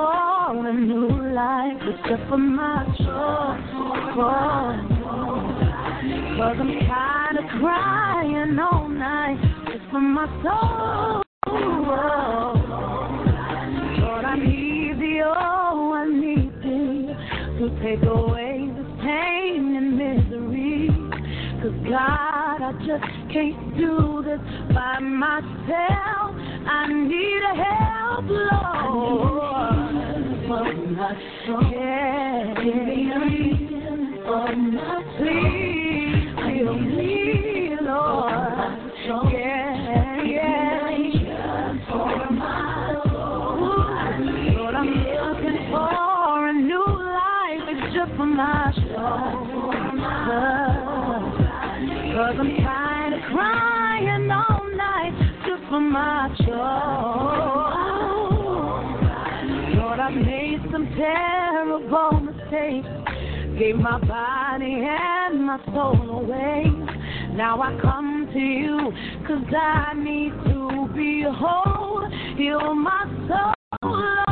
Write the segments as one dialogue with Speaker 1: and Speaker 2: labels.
Speaker 1: For a new life except for my soul. Cause I'm of crying all night just for my soul. Lord, I need thee, oh, I need thee to take away the pain and misery. Cause God, I just can't do this by myself. I need a help, Lord. Please, me, Lord. Gave my body and my soul away. Now I come to you, cause I need to be whole. Heal my soul,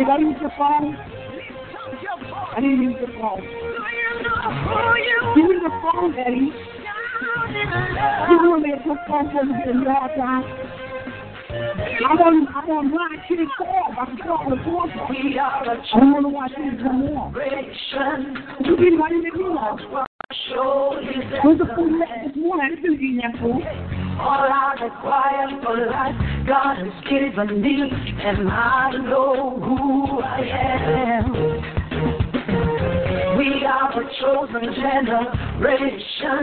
Speaker 1: Did I use your phone? I didn't use your phone. Give me the phone, Eddie. You phone for me. I don't, I don't like call. I can call the phone. I don't to watch you come on. You didn't want to make
Speaker 2: me laugh.
Speaker 1: Where's the food this morning? I didn't eat
Speaker 2: all I require for life. God has given me, and I know who I am. We are a chosen generation.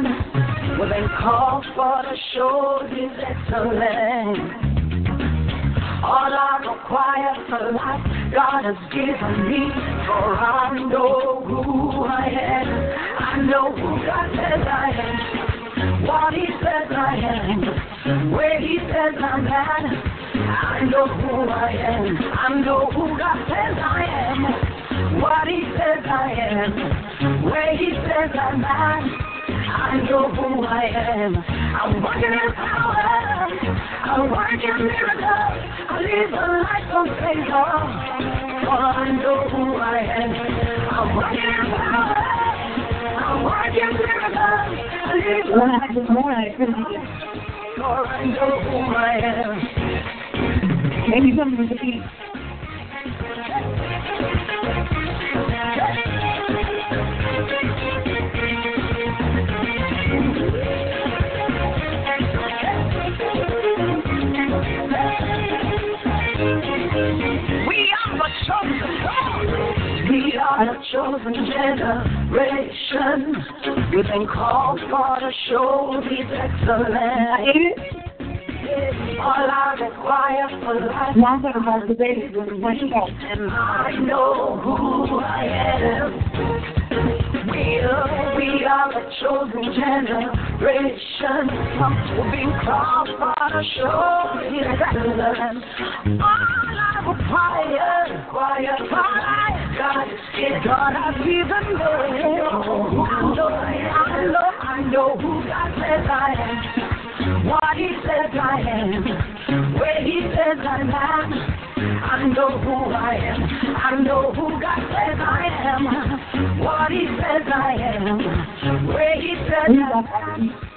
Speaker 2: We've been called for to show His excellence. All I require for life, God has given me, for I know who I am. I know who God says I am, what He says I am, where He says I'm at. I know who I am. I know who God says I am, what He says I am, where He says I'm at. I know who I am. I'm working in power. I'm working miracles. I live a life of favor. For I know who I am. I'm working in power. I'm working miracles. I live a
Speaker 1: couldn't eat it.
Speaker 2: for I know who I am.
Speaker 1: Maybe something to eat.
Speaker 2: A chosen We are a chosen generation. We've been called for to show His excellence. All I require for life,
Speaker 1: Now I'm going to have the baby we went
Speaker 2: and I know who I am. We are, we are a chosen generation. We've been called for to show His excellence. All I require, require for God is God has given. I know, I know, I know who God says I am. What he says I am, where he says I'm. I know who I am. I know who God says I am. What he says I am, where he says. I I am.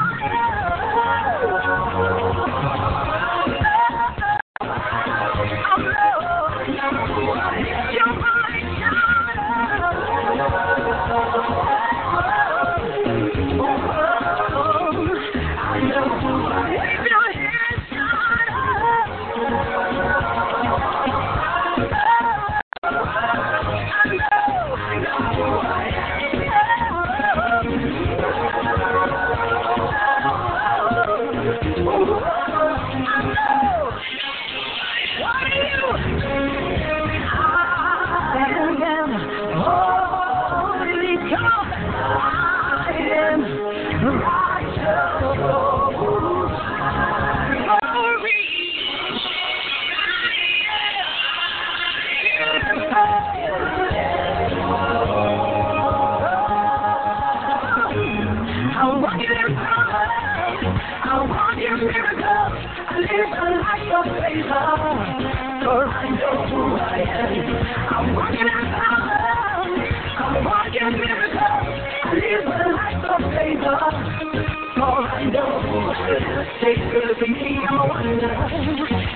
Speaker 2: Take good to me, a wonder.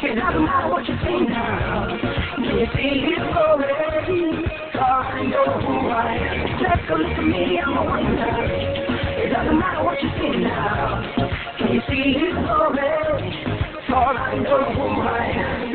Speaker 2: It doesn't matter what you see now. You see glory? For I know who I am. Take good to me, I'm a wonder. It doesn't matter what you see now. Can you see His glory? For I know who I am.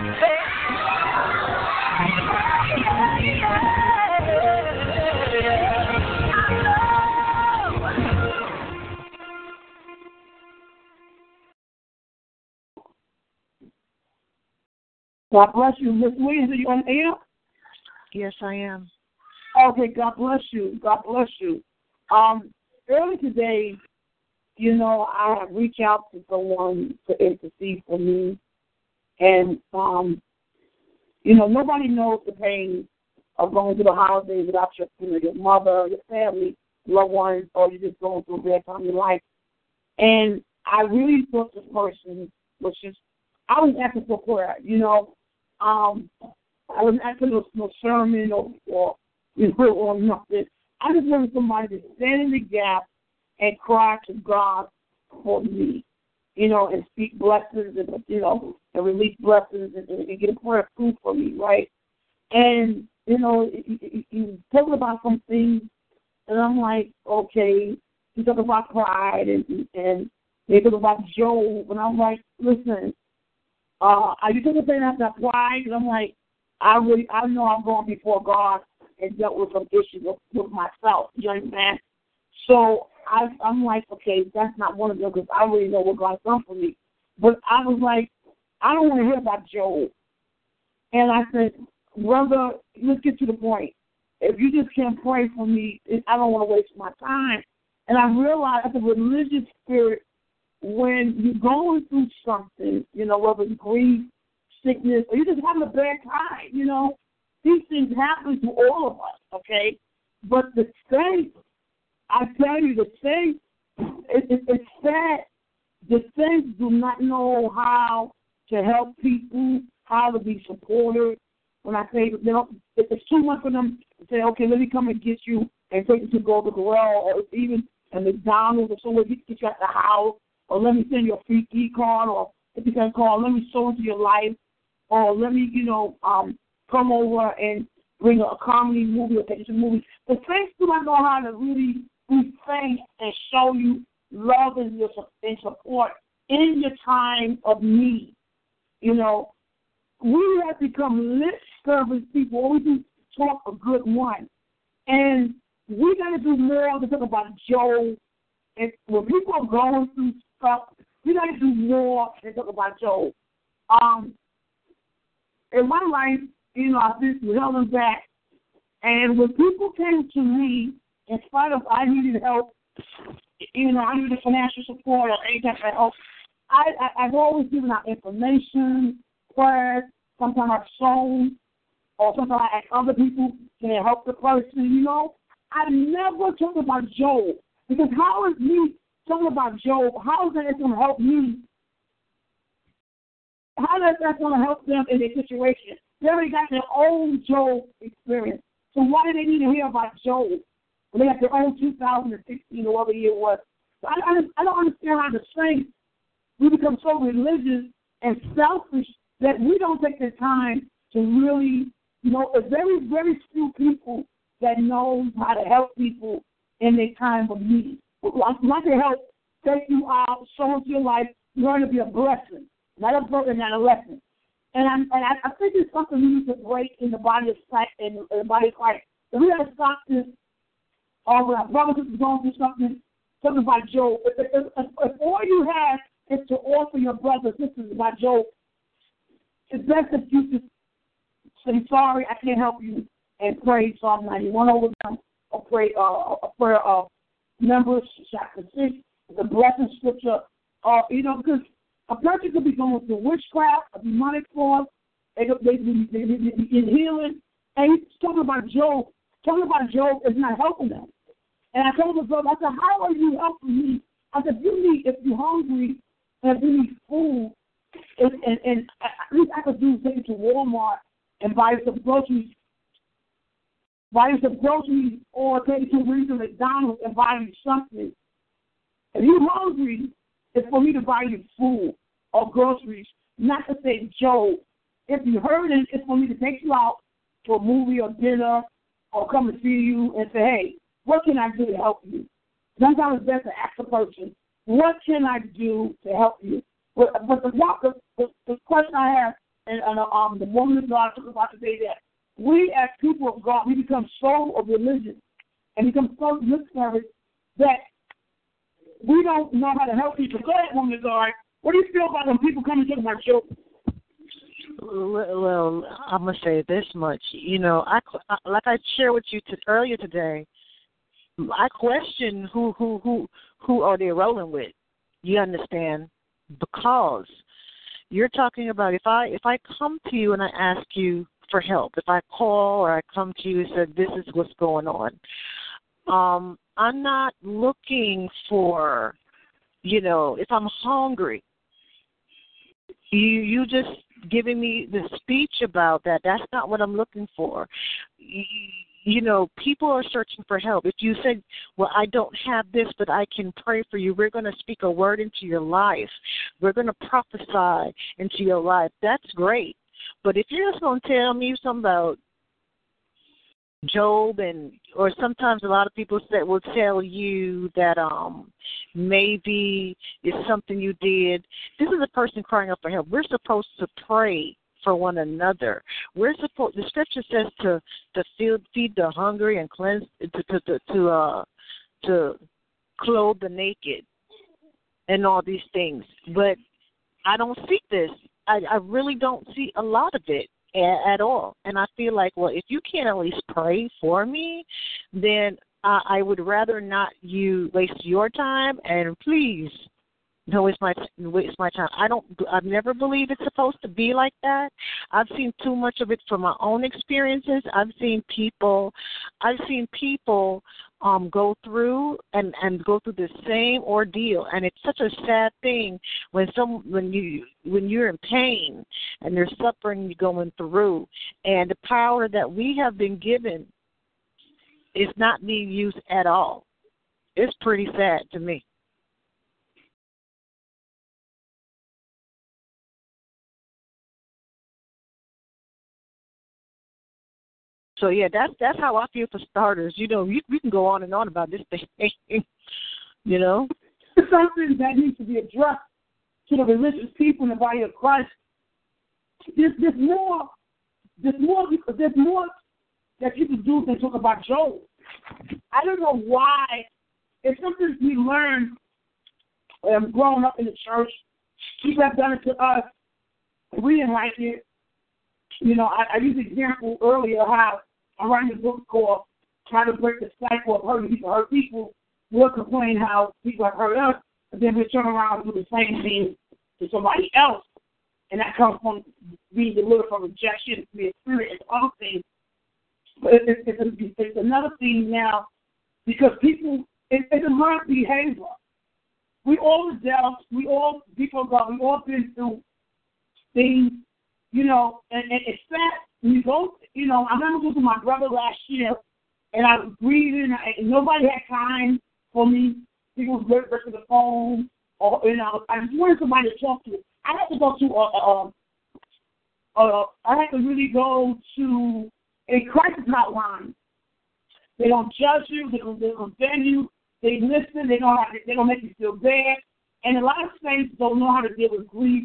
Speaker 3: God bless you. Miss Williams, are you on air?
Speaker 4: Yes, I am.
Speaker 3: Okay, God bless you. God bless you. Um, early today, you know, I have reached out to someone to intercede for me. And, um, you know, nobody knows the pain of going through the holidays without your, you know, your mother, your family, loved ones, or you're just going through a bad time in your life. And I really thought this person was just, I was asking for prayer, you know. Um, I wasn't asking no, no sermon or, or you know, or nothing. I just wanted somebody to stand in the gap and cry to God for me, you know, and speak blessings and you know, and release blessings and, and, get a prayer through for me, right? And you know, you, you talk about some things, and I'm like, okay, you talk about pride and and they talk about Job, and I'm like, listen, uh, are you talking about that pride? And I'm like, I really, I know I'm going before God and dealt with some issues with, with myself. You understand? So I, I'm like, okay, that's not one of them because I already know what God's done for me. But I was like, I don't want to hear about Job. And I said, brother, let's get to the point. If you just can't pray for me, I don't want to waste my time. And I realized the religious spirit, when you're going through something, you know, whether it's grief, sickness, or you're just having a bad time, you know, these things happen to all of us, okay? But the saints, I tell you, the saints, it, it, it's sad. The saints do not know how to help people, how to be supportive. When I say, you know, it's too much for them to say, okay, let me come and get you and take you to go to the grill or even a McDonald's or somewhere, get you at the house, or let me send you a free e card, or if you can call, let me sow into your life, or let me, you know, um, come over and bring a comedy movie or you movie. The saints do not know how to really be saints and show you love and your and support in your time of need. You know, we have become lip service people. We do talk a good one, and we got to do more to talk about Job. And when people are going through stuff, we got to do more than talk about Job. Um, in my life, you know, I've been held back. And when people came to me, in spite of I needed help, you know, I needed financial support or any type of help, I, I, I've always given out information, prayers, sometimes I've sown, or sometimes I ask other people, can help the person, you know? I never talk about Job. Because how is me talking about Job, how is that going to help me how is that going to help them in their situation? They already got their own Job experience. So why do they need to hear about Job when they got their own 2016 or whatever year it was? I, I, I don't understand how the saints we become so religious and selfish that we don't take the time to really, you know, a very, very few people that knows how to help people in their time of need. Like to help take you out, show into your life, learn to be a blessing not a burden, not a lesson. And I'm and I, I think it's something we need to break in the body of Christ in, in the body of Christ. And we gotta stop this all when our brothers is going through something, something about Job. If, if, if, if all you have is to offer your brothers sisters about Job, it's best if you just say sorry, I can't help you and pray Psalm ninety one over them or pray uh, a prayer of Numbers chapter six, the blessing scripture, uh, you know, because a person could be going through witchcraft, a demonic force, they could they, they, they, they, in healing. And he's talking about Job. Talking about Job is not helping them. And I told the brother, I said, How are you helping me I said, you need, if you're hungry and if you need food, and, and, and at least I could do take you to Walmart and buy some groceries, you some groceries, or to Reason McDonald's and buy you something. If you're hungry, it's for me to buy you food or groceries, not to say Joe. If you heard it, it's for me to take you out to a movie or dinner or come and see you and say, hey, what can I do to help you? Sometimes it's best to ask a person, what can I do to help you? But, but the, the, the, the question I have, and, and um, the woman of God took about today that we as people of God, we become so of religion and become so discouraged that we don't know how to help people. Go ahead, woman of God. What do you feel about when people come and take my children?
Speaker 4: Well, I'm gonna say this much. You know, I like I shared with you to, earlier today. I question who who who who are they rolling with. You understand? Because you're talking about if I if I come to you and I ask you for help, if I call or I come to you and said this is what's going on, um, I'm not looking for, you know, if I'm hungry. You you just giving me the speech about that. That's not what I'm looking for. You know, people are searching for help. If you said, Well, I don't have this, but I can pray for you, we're going to speak a word into your life. We're going to prophesy into your life. That's great. But if you're just going to tell me something about Job and or sometimes a lot of people that will tell you that um maybe it's something you did. This is a person crying out for help. We're supposed to pray for one another. We're supposed the scripture says to to feed feed the hungry and cleanse to to to, to uh to clothe the naked and all these things. But I don't see this. I, I really don't see a lot of it at, at all. And I feel like, well, if you can't at least pray for me, then uh, I would rather not you waste your time. And please, don't waste my waste my time. I don't. I've never believed it's supposed to be like that. I've seen too much of it from my own experiences. I've seen people. I've seen people um go through and and go through the same ordeal. And it's such a sad thing when some when you when you're in pain and there's suffering you're going through. And the power that we have been given is not being used at all. It's pretty sad to me So yeah, that's that's how I feel for starters. You know, you, we can go on and on about this thing. you know,
Speaker 3: something that needs to be addressed to the religious people in the body of Christ. There's, there's more. There's more. There's more that you can do than talk about Job. I don't know why. It's something we learned um, growing up in the church. People have done it to us. We didn't like it. You know, I, I used an example earlier how I'm writing a book called How to Break the Cycle of Hurting People. Hurt people will complain how people have hurt us, but then we turn around and do the same thing to somebody else. And that comes from being delivered from rejection, the experience, other things. But it, it, it's, it's another thing now because people, it, it's a learned behavior. We all dealt, we all, people God, we all been through things, you know, and, and it's sad you go you know, I remember going to my brother last year, and I was grieving, and nobody had time for me. People was very to the phone, or you know, I just wanted somebody to talk to. I had to go to a, a, a I had to really go to a crisis hotline. They don't judge you. They don't, they don't bend you. They listen. They how. To, they don't make you feel bad. And a lot of saints don't know how to deal with grief.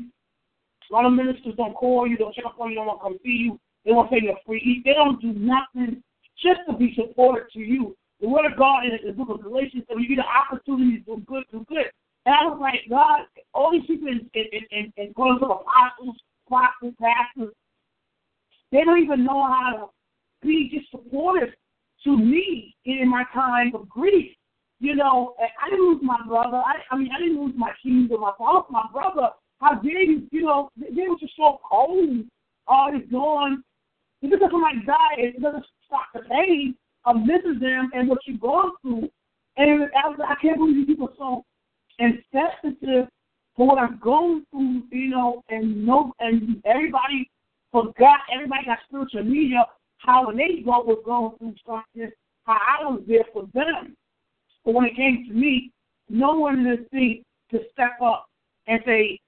Speaker 3: A lot of ministers don't call you, don't check up on you, don't want to come see you. They won't say you're free. They don't do nothing just to be supportive to you. The word of God in the book of Galatians says you get an opportunity to do good, do good. And I was like, God, all these people in in in, in calling them apostles, prophets, pastors, they don't even know how to be just supportive to me in my time of grief. You know, I didn't lose my brother. I, I mean, I didn't lose my keys or my father, my brother. How dare you? You know, they were just so cold. Oh, he's gone. Just because somebody died, it doesn't stop the pain of missing them and what you've gone through. And I, was, I can't believe people are so and sensitive for what I'm going through, you know, and no, and everybody forgot, everybody got spiritual media, how when they go was going through something, how I was there for them. But when it came to me, no one did think to step up and say,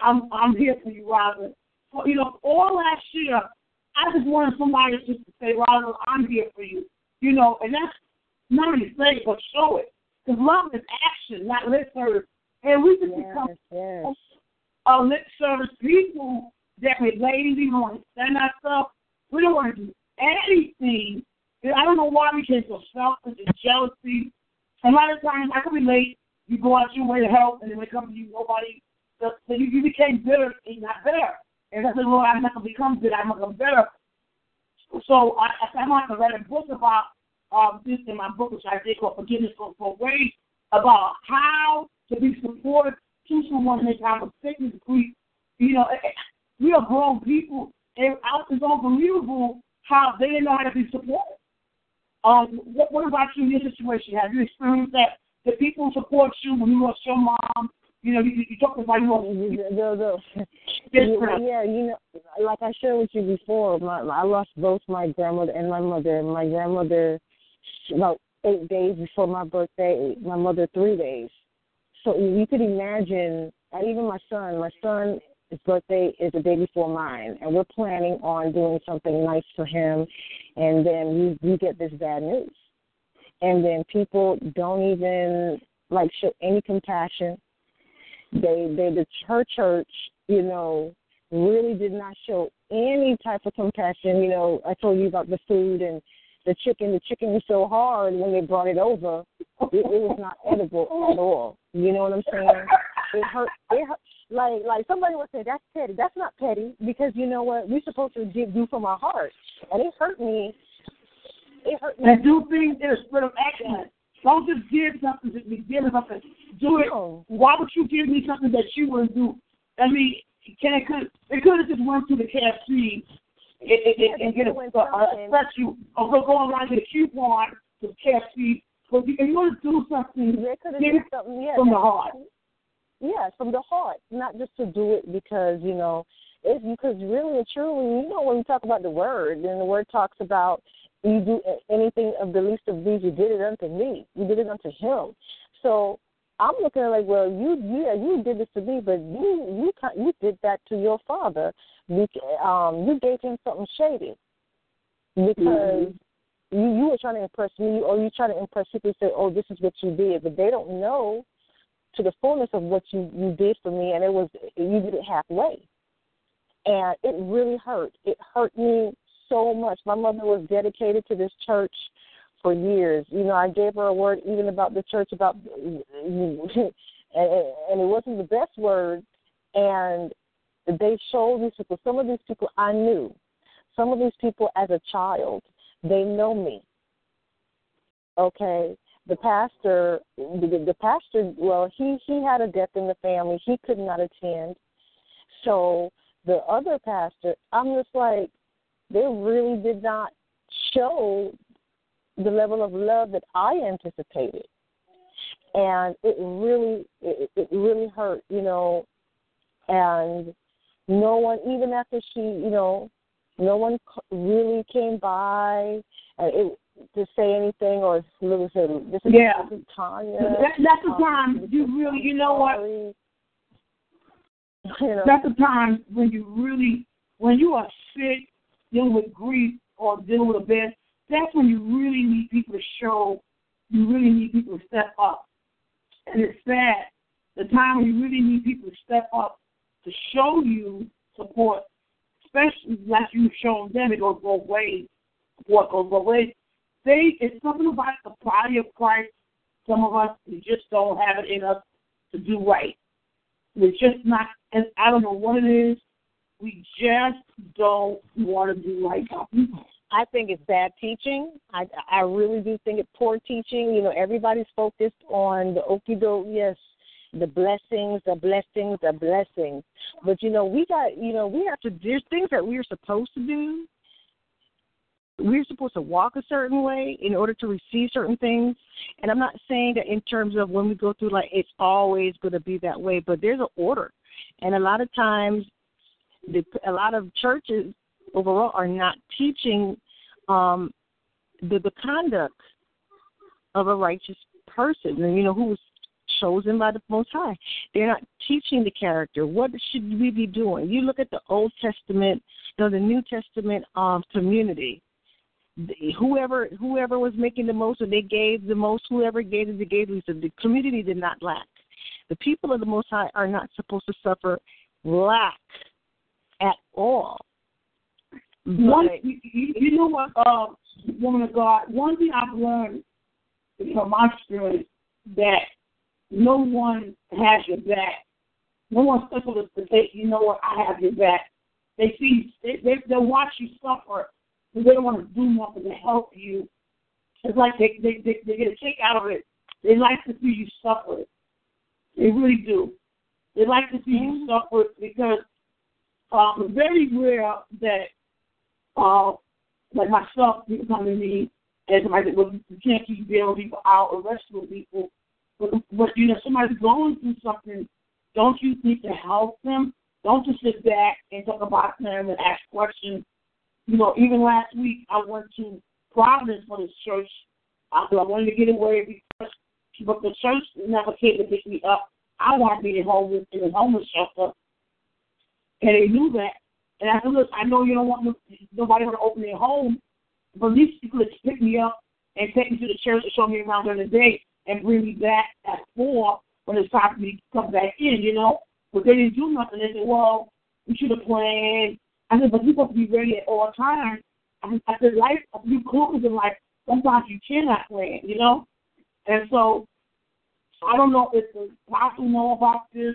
Speaker 3: I'm I'm here for you, Robert. So, you know, all last year, I just wanted somebody just to say, Robert, I'm here for you. You know, and that's not only say it, but show it. Because love is action, not lip service. And we just
Speaker 5: Yes,
Speaker 3: become
Speaker 5: yes.
Speaker 3: a lip service people that we're lazy, we don't want to stand ourselves. We don't want to do anything. I don't know why we get so selfish and jealousy. A lot of times I can relate. You go out your way to help, and then when it comes to you, nobody. So, so you, you became bitter, and not bitter. And I said, well, I'm become bitter. I'm going bitter. So I, I'm going to read a book about um, this in my book, which I did called Forgiveness for, for Ways, about how to be supportive to someone in their time of sickness, grief. You know, eh, eh, we are grown people, and it's unbelievable how they know how to be supportive. Um, what, what about you in your situation? Have you experienced that? The people support you when you lost your mom. You know, you, you talked about you.
Speaker 5: The, the, the, yeah, you know, like I shared with you before, my, my I lost both my grandmother and my mother. My grandmother about eight days before my birthday, my mother three days. So you could imagine, and even my son, my son, his birthday is the day before mine, and we're planning on doing something nice for him, and then we, we get this bad news. And then people don't even like show any compassion. They they the her church, you know, really did not show any type of compassion. You know, I told you about the food and the chicken. The chicken was so hard when they brought it over, it, it was not edible at all. You know what I'm saying? It hurt. It hurt. Like like somebody would say that's petty. That's not petty because you know what we're supposed to give do from our heart, and it hurt me. It hurt me.
Speaker 3: And do things in a spirit of excellence. Don't just give something to be giving something. Do it. Why would you give me something that you wouldn't do? I mean, can it could it could have just went to the KFC and, and, and get a, a, a special or go go online and get a coupon to KFC. But if you want to do something,
Speaker 5: They could have
Speaker 3: give it
Speaker 5: something. Yeah,
Speaker 3: from the heart.
Speaker 5: Yes, from the heart, not just to do it because you know it's because really and truly, you know, when we talk about the word, and the word talks about you do anything of the least of these, you did it unto me, you did it unto him. So I'm looking at like, well, you yeah, you did this to me, but you you you did that to your father. You um you gave him something shady because you you were trying to impress me, or you trying to impress people. Say, oh, this is what you did, but they don't know to the fullness of what you you did for me, and it was you did it halfway, and it really hurt. It hurt me so much. My mother was dedicated to this church for years. You know, I gave her a word even about the church about, and, it wasn't the best word, and they showed these people. Some of these people I knew. Some of these people as a child, they know me. Okay, the pastor, the, the pastor, well, he he had a death in the family. He could not attend. So the other pastor, I'm just like, they really did not show the level of love that I anticipated, and it really, it, it really hurt, you know. And no one, even after she, you know, no one really came by and it, to say anything or listen. This is,
Speaker 3: Yeah.
Speaker 5: this is Tanya.
Speaker 3: That, that's the
Speaker 5: Um,
Speaker 3: time
Speaker 5: this
Speaker 3: you really, you know what?
Speaker 5: You know,
Speaker 3: That's the time when you really, when you are sick, dealing with grief or dealing with a bad, that's when you really need people to show, you really need people to step up. And it's sad, the time when you really need people to step up to show you support, especially like you've shown them, it goes both ways. Support goes both ways. They, it's something about the body of Christ. Some of us, we just don't have it in us to do right. We're just not, and I don't know what it is. We just don't want to do right by people.
Speaker 5: I think it's bad teaching. I I really do think it's poor teaching. You know, everybody's focused on the okie doke, yes, the blessings, the blessings, the blessings. But you know, we got you know, we have to there's things that we're supposed to do
Speaker 4: we're supposed to walk a certain way in order to receive certain things. And I'm not saying that in terms of when we go through like it's always going to be that way, but there's an order. And a lot of times, the, a lot of churches overall are not teaching um, the the conduct of a righteous person, and you know who was chosen by the Most High. They're not teaching the character. What should we be doing? You look at the Old Testament, you know, the New Testament um, community. Whoever whoever was making the most, and they gave the most. Whoever gave they gave least. The community did not lack. The people of the Most High are not supposed to suffer lack at all. But-
Speaker 3: you, you you know what, uh, woman of God, one thing I've learned from my experience that no one has your back. No one's simple to say, you know what, I have your back. They see, they, they, they'll watch you suffer, but they don't want to do nothing to help you. It's like they, they, they, they get a kick out of it. They like to see you suffer. They really do. They like to see you suffer because um, very rare that uh, like myself, people come to me and somebody said, well, you can't keep bailing people out or rescuing people. But, but, you know, somebody's going through something. Don't you need to help them? Don't just sit back and talk about them and ask questions. You know, even last week I went to Providence for this church. I, I wanted to get away because, but the church never came to pick me up. I wanted to be in homeless in a homeless shelter, and they knew that. And I said, look, I know you don't want nobody to open their home, but at least you could pick me up and take me to the church and show me around during the day and bring me back at four when it's time for me to come back in, you know? But they didn't do nothing. They said, well, we should have planned. I said, but you're supposed to be ready at all times. I, said, life, you clues in life, sometimes you cannot plan, you know? And so I don't know if the apostle know about this.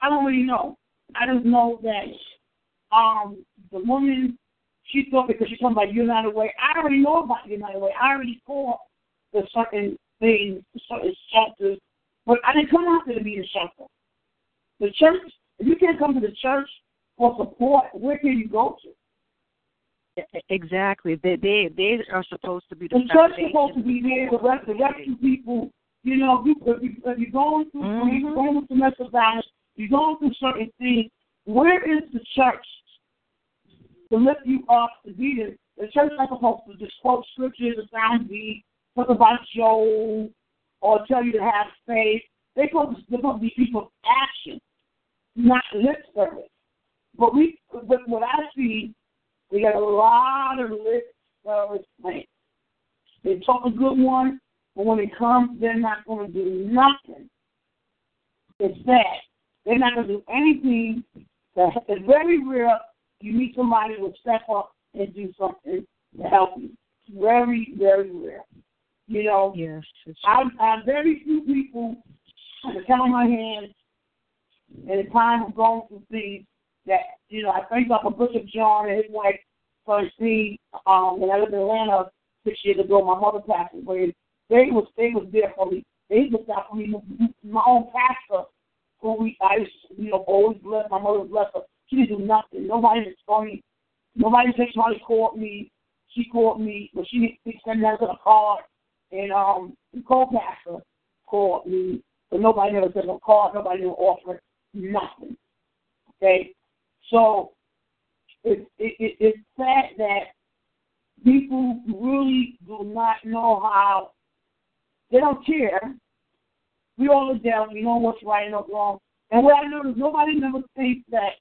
Speaker 3: I don't really know. I just know that um the woman she thought because she talking about United Way. I already know about United Way. I already saw the certain things, certain shelters, but I didn't come out there to be a shelter. The church, if you can't come to the church for support, where can you go to?
Speaker 4: Exactly. They they they are supposed to be the,
Speaker 3: The church is supposed to be there to rest rescue people. You know, if, you, if, you, if you're going through,
Speaker 4: Mhm.
Speaker 3: if you're going through domestic violence, you're going through certain things. Where is the church to lift you up to be there? The church not supposed to just quote scriptures or sound beat, talk about Job, or tell you to have faith. They're supposed to, they're supposed to be people of action, not lip service. But we, but what I see, we got a lot of lip service plans. They talk a good one, but when it comes, they're not going to do nothing. It's sad. They're not going to do anything. That, it's very rare you meet somebody who will step up and do something to help you. Very, very rare. You know,
Speaker 4: Yes. It's,
Speaker 3: I, I very few people I can count on my hands at a time of going through things that you know. I think about Bishop John and his wife Francine. Um, when I lived in Atlanta six years ago, my mother passed away. They was they was there for me. They looked out for me. My own pastor, who we I you know always bless. My mother blessed her. She didn't do nothing. Nobody was funny. Nobody said somebody called me. She called me, but she didn't send that to a card. And um, the co-pastor called me, but nobody ever sent a card. Nobody ever offered nothing. Okay, so it, it, it, it's sad that people really do not know how. They don't care. We all adult. We know what's right and what's wrong. And what I know is nobody never thinks that,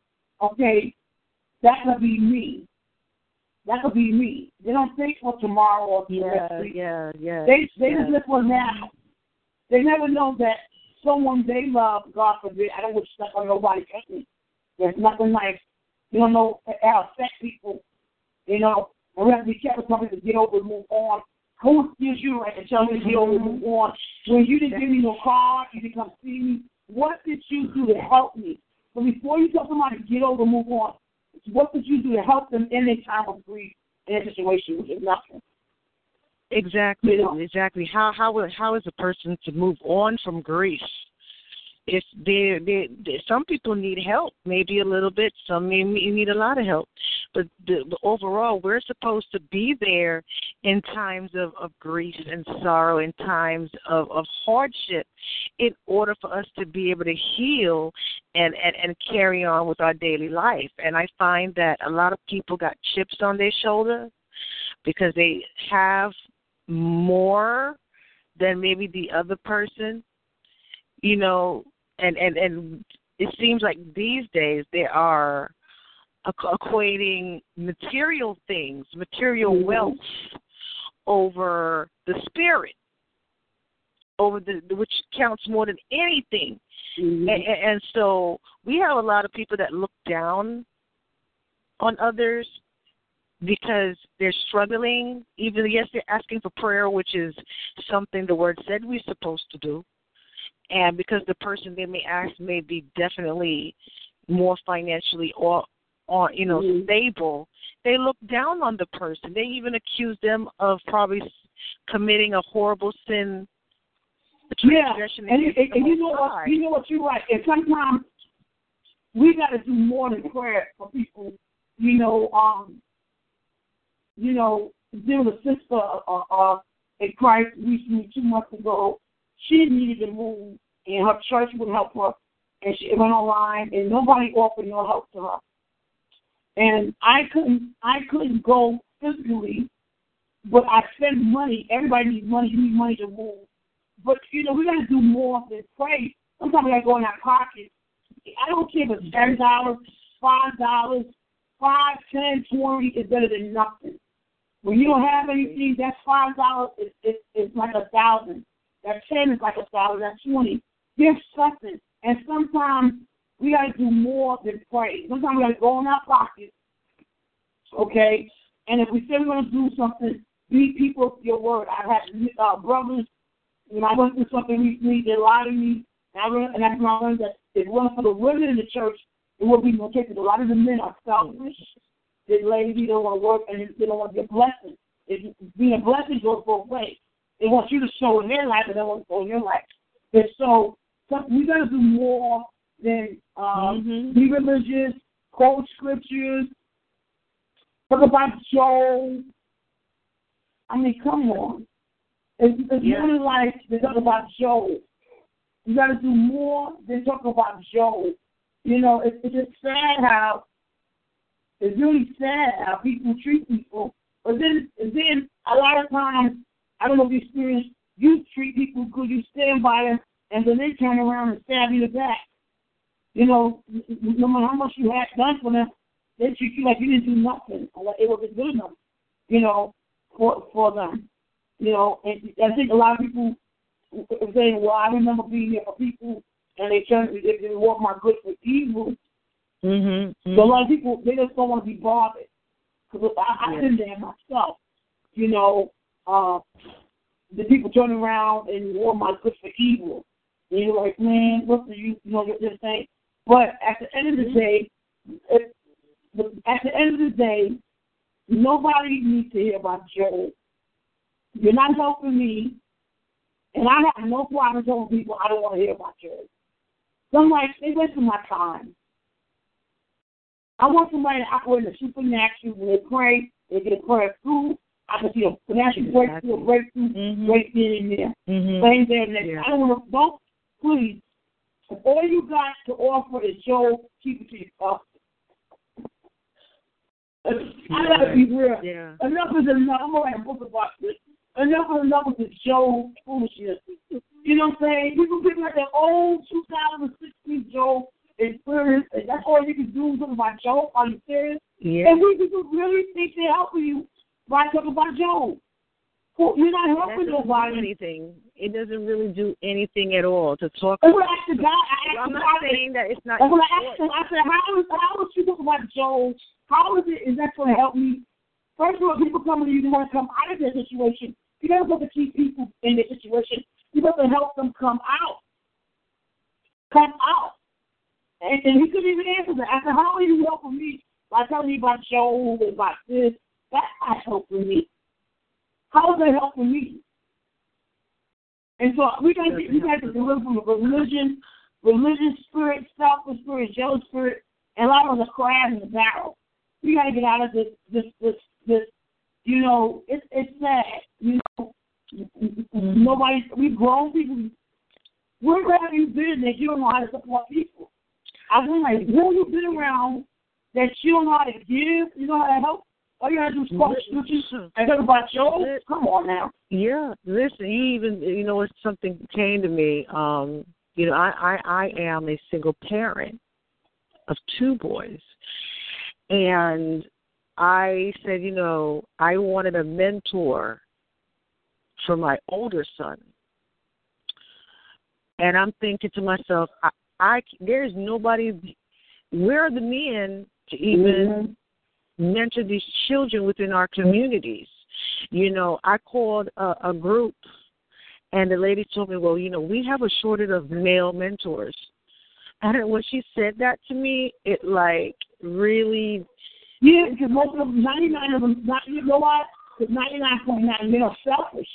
Speaker 3: okay, that could be me. That could be me. They don't think for tomorrow or the
Speaker 4: yeah,
Speaker 3: next week.
Speaker 4: yeah, yeah.
Speaker 3: They they
Speaker 4: yeah.
Speaker 3: just live for now. They never know that someone they love, God forbid, I don't wish stuff on nobody. There's nothing like you don't know how it affect people. You know, and we have to be careful something to get over and move on. Who gives you right to tell me to get over and move on? When you didn't give me no card, you didn't come see me. What did you do to help me? But before you tell somebody to get over move on, what did you do to help them in their time of grief in a situation which is nothing?
Speaker 4: Exactly,
Speaker 3: You know.
Speaker 4: exactly. How how how is a person to move on from grief if they they some people need help, maybe a little bit, some may need a lot of help, but the, the overall we're supposed to be there in times of of grief and sorrow, in times of of hardship, in order for us to be able to heal and and and carry on with our daily life. And I find that a lot of people got chips on their shoulder because they have more than maybe the other person you know and and and it seems like these days they are equating material things material
Speaker 3: mm-hmm.
Speaker 4: wealth over the spirit over the which counts more than anything
Speaker 3: mm-hmm.
Speaker 4: and, and so we have a lot of people that look down on others because they're struggling. Even yes, they're asking for prayer, which is something the word said we're supposed to do. And because the person they may ask may be definitely more financially or or you know
Speaker 3: mm-hmm.
Speaker 4: stable, they look down on the person. They even accuse them of probably committing a horrible sin.
Speaker 3: Yeah, and, and, and you know what? You know what you're right. And sometimes we got to do more than prayer for people. You know, um, you know, there was a sister uh, uh, in Christ recently two months ago. She needed to move, and her church would help her, and she went online, and nobody offered no help to her. And I couldn't, I couldn't go physically, but I spent money. Everybody needs money. You need money to move. But you know, we got to do more than pray. Sometimes we got to go in our pocket. I don't care if it's ten dollars, five dollars, five, ten, twenty is better than nothing. When you don't have anything, that's five dollars is is is like a thousand. That ten is like a thousand. That's twenty. Give something. And sometimes we gotta do more than pray. Sometimes we gotta go in our pockets. Okay? And if we say we're gonna do something, be people of your word. I had uh, brothers when I went through something recently, they lied to me, and I learned, and that's when I learned that if it wasn't for the women in the church, it would be no case. A lot of the men are selfish. The lady don't want to work and they don't want to be a blessing. If being a blessing goes both ways. They want you to show in their life and they want to show in your life. And so, we got to do more than um,
Speaker 4: mm-hmm.
Speaker 3: be religious, quote scriptures, talk about Job. I mean, come on. It's, it's
Speaker 4: yeah.
Speaker 3: really like to talk about Job. You got to do more than talk about Job. You know, it's, it's just sad how it's really sad how people treat people. But then, then a lot of times, I don't know if you experience, you treat people good, you stand by them, and then they turn around and stab you in the back. You know, no matter how much you had done for them, they treat you like you didn't do nothing, or like it wasn't good enough. You know, for for them. You know, and I think a lot of people are saying, "Well, I remember being there for people, and they turn they, they want my good for evil."
Speaker 4: Mm-hmm.
Speaker 3: So a lot of people they just don't want to be bothered. Because I, I've
Speaker 4: Yeah.
Speaker 3: been there myself. You know, uh, the people turn around and want my good for evil. And you're like, man, what's the use? You know, you're just saying. But at the end of the day, it, at the end of the day, nobody needs to hear about Job. You're not helping me, and I have no problem telling people I don't want to hear about Job. So I'm like, they wasting my time. I want somebody to operate in the supernatural. When they pray, they get a prayer through. I can see a financial breakthrough, a breakthrough,
Speaker 4: Mhm.
Speaker 3: right there and there.
Speaker 4: Mhm.
Speaker 3: Same there there.
Speaker 4: Yeah.
Speaker 3: I don't want to, don't, please. If all you got to offer is Job, keep it to yourself. I gotta be real.
Speaker 4: Yeah.
Speaker 3: Enough is enough. I'm gonna write a book about this. Enough is enough with the Job foolishness. You know what I'm saying? People people like that old 2016 Job experience, and that's all you can do talk about Job. Are you serious?
Speaker 4: Yeah.
Speaker 3: And we people really think they're helping you by talking about Job. Well, you're not helping nobody.
Speaker 4: anything. It doesn't really do anything at all to talk.
Speaker 3: And when I asked the guy, I asked
Speaker 4: I'm not
Speaker 3: guy,
Speaker 4: saying that it's not.
Speaker 3: when I asked him, I said, how is how is you talking about Job? How is it is that going to help me? First of all, people come to you, they want to come out of their situation. You don't have to keep people in their situation. You have to help them come out. Come out. And, and he couldn't even answer that. I said, how are you helping me by telling me about Job and about this? That's helping me. How is that helping me? And so we got to we got to deliver from the religion religious spirit, selfish spirit, jealous spirit, and a lot of us are crabs in the barrel. We got to get out of this, this, this, this. You know, it's it's sad. You know, nobody. We grown people. Where have you been that you don't know how to support people? I was like, where have you been around that you don't know how to give, you know how to help? All you gotta do is quote scriptures and talk about Job. Come on now.
Speaker 4: Yeah, listen, you even you know it's something came to me. Um, you know, I, I I am a single parent of two boys. And I said, you know, I wanted a mentor for my older son. And I'm thinking to myself, I, I there's nobody where are the men to even mm-hmm. Mentor these children within our communities? You know, I called a, a group and the lady told me, well, you know, we have a shortage of male mentors. And when she said that to me, it like really.
Speaker 3: Yeah, because most of them, 99 of them, you know what? Because 99.9 men are selfish.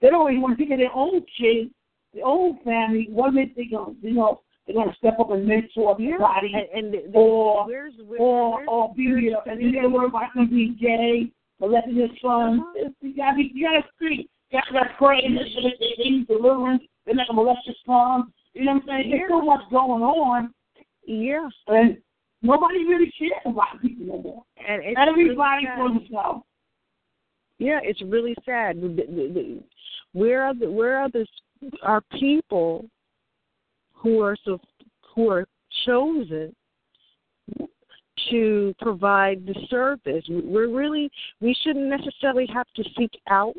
Speaker 3: They don't even want to think of their own kids, their own family. What they going to, you know, they're going to step up and mentor everybody.
Speaker 4: And, and
Speaker 3: or,
Speaker 4: where's, where's,
Speaker 3: or,
Speaker 4: where's,
Speaker 3: or be, you know, and then they worry about them being gay, molesting their son.
Speaker 4: Uh-huh.
Speaker 3: You got to you got to speak. You got to pray. They, need deliverance. They're not going to molest your son. You know what I'm saying? There's so much going on.
Speaker 4: Yeah.
Speaker 3: And nobody really cares about people no more.
Speaker 4: And it's
Speaker 3: everybody
Speaker 4: really
Speaker 3: for themselves.
Speaker 4: Yeah, it's really sad. Where are the where are the are people who are so who are chosen to provide the service? We're really we shouldn't necessarily have to seek out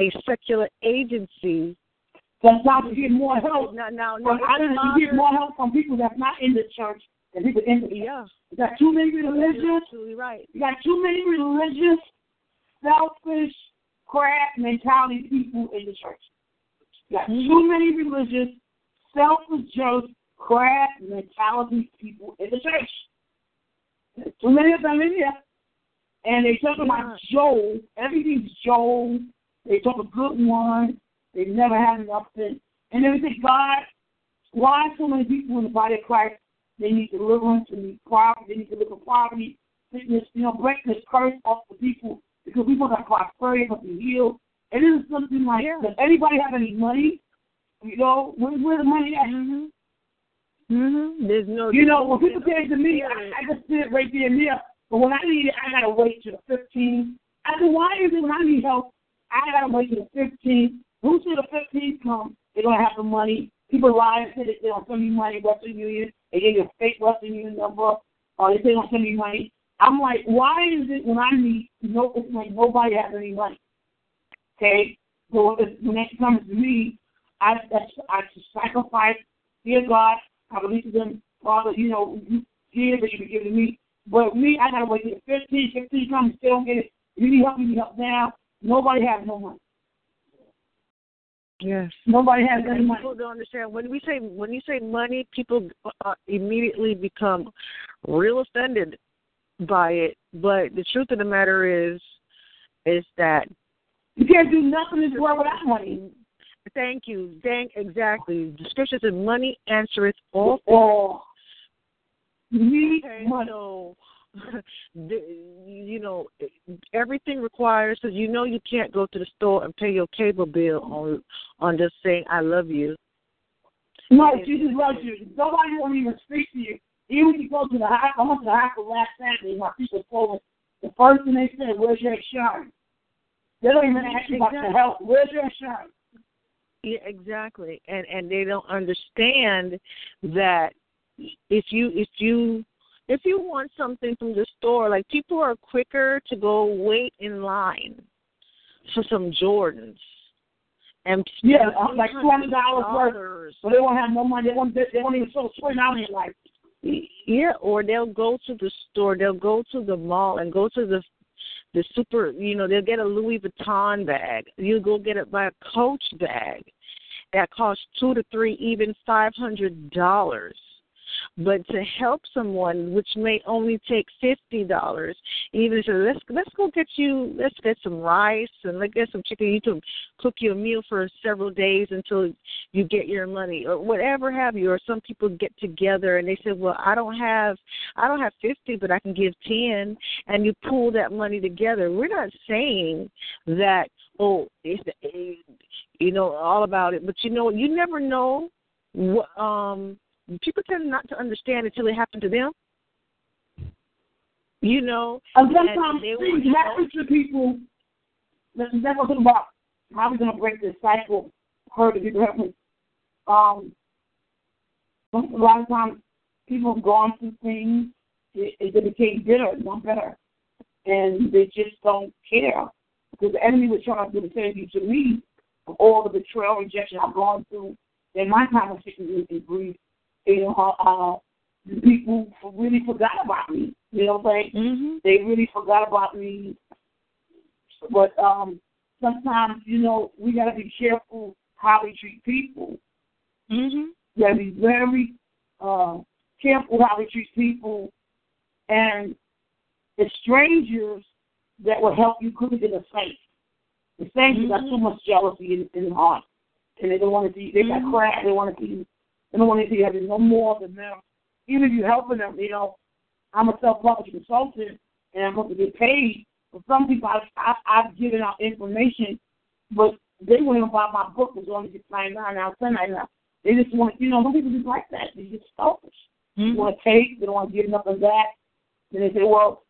Speaker 4: a secular agency
Speaker 3: that's not to get more help.
Speaker 4: No, no, no.
Speaker 3: But I to get more help from people that's not in the church than people in the church.
Speaker 4: Yeah.
Speaker 3: You got too many religious.
Speaker 4: You're absolutely right.
Speaker 3: You got too many religious, selfish, crap mentality people in the church. You got mm-hmm. too many religious, jealous, crap mentality people in the church. There's too many of them in here. And they talk about Job. Everything's Job. They talk a good one. They never had nothing. And we God, why so many people in the body of Christ, they need deliverance, they need poverty, they need to live in poverty, sickness, you know, break this curse off the people because we want to prosperity, want to heal. It is something like,
Speaker 4: yeah.
Speaker 3: does anybody have any money? You know, where, where the money at?
Speaker 4: Mm-hmm. Mm-hmm. There's no.
Speaker 3: You know, when people say to me, I, I just sit right there and there, but when I need it, I gotta wait till the 15th. I said, why is it when I need help, I gotta wait till the 15th? Who said the 15th come? They're gonna have the money. People lie and say that they don't send me money, Western Union. They give you a fake Western Union number, or they say they don't send me money. I'm like, why is it when I need, no, it's like nobody has any money? Okay, so when that comes to me, I that's, I sacrifice. Dear God, I believe in them, Father. You know, you give that you can give to me. But me, I gotta wait till 15, 15 comes, still don't get it. You need help, you need help now. Nobody has no money.
Speaker 4: Yes.
Speaker 3: Nobody has any money.
Speaker 4: People don't understand when we say when you say money, people uh, immediately become real offended by it. But the truth of the matter is, is that
Speaker 3: you can't do nothing in this world without money.
Speaker 4: Thank you. Thank exactly. The scripture says, "Money answereth all."
Speaker 3: Oh. Need
Speaker 4: okay,
Speaker 3: money.
Speaker 4: So, you know, everything requires because you know you can't go to the store and pay your cable bill on on just saying I love you.
Speaker 3: No, Jesus loves you. Nobody won't even speak to you. Even if you go to the hospital, I went to the hospital last Saturday. My people told me the first thing they said, "Where's your insurance?" They don't even ask you about the health. Where's your insurance?
Speaker 4: Yeah, exactly. And and they don't understand that if you if you if you want something from the store, like people are quicker to go wait in line for some Jordans. And
Speaker 3: yeah, uh, like twenty dollars worth, but they won't have no money. They won't. They won't even show twenty in life.
Speaker 4: Yeah, or they'll go to the store. They'll go to the mall and go to the the super. You know, they'll get a Louis Vuitton bag. You go get it by a Coach bag that costs two to three, even five hundred dollars but to help someone, which may only take fifty dollars, even so, let's let's go get you, let's get some rice and let's get some chicken. You can cook you a meal for several days until you get your money, or whatever have you. Or some people get together and they say, well, I don't have, I don't have fifty, but I can give ten, and you pool that money together. We're not saying that oh, it's you know all about it, but you know you never know what um people tend not to understand until it happened to them. You know,
Speaker 3: and sometimes things happen to people. That's what I'm about. How we gonna break this cycle? Heard of people help me. Um, a lot of times people have gone through things. It, they became bitter, not better, and they just don't care because the enemy was trying to do the same thing to me. Of all the betrayal, and rejection I've gone through in my time of sickness and grief, you know, uh, the people really forgot about me. You know what I'm saying?
Speaker 4: Mm-hmm.
Speaker 3: They really forgot about me. But um sometimes, you know, we gotta be careful how we treat people.
Speaker 4: Mm-hmm.
Speaker 3: We gotta be very uh careful how we treat people and it's strangers that will help you cook it in a safe. The strangers mm-hmm. got too much jealousy in, in their heart. And they don't want to see they got
Speaker 4: mm-hmm.
Speaker 3: crap, they want to see don't want to see having no more than them. Even if you're helping them, you know, I'm a self-published consultant and I'm supposed to get paid. For some people, I, I, I've given out information, but they won't even buy my book. It's only just nine nine now, ten nine now. They just want, you know, some people just like that. They just selfish.
Speaker 4: Mm-hmm.
Speaker 3: They want to take. They don't want to give nothing back. Then they say, well,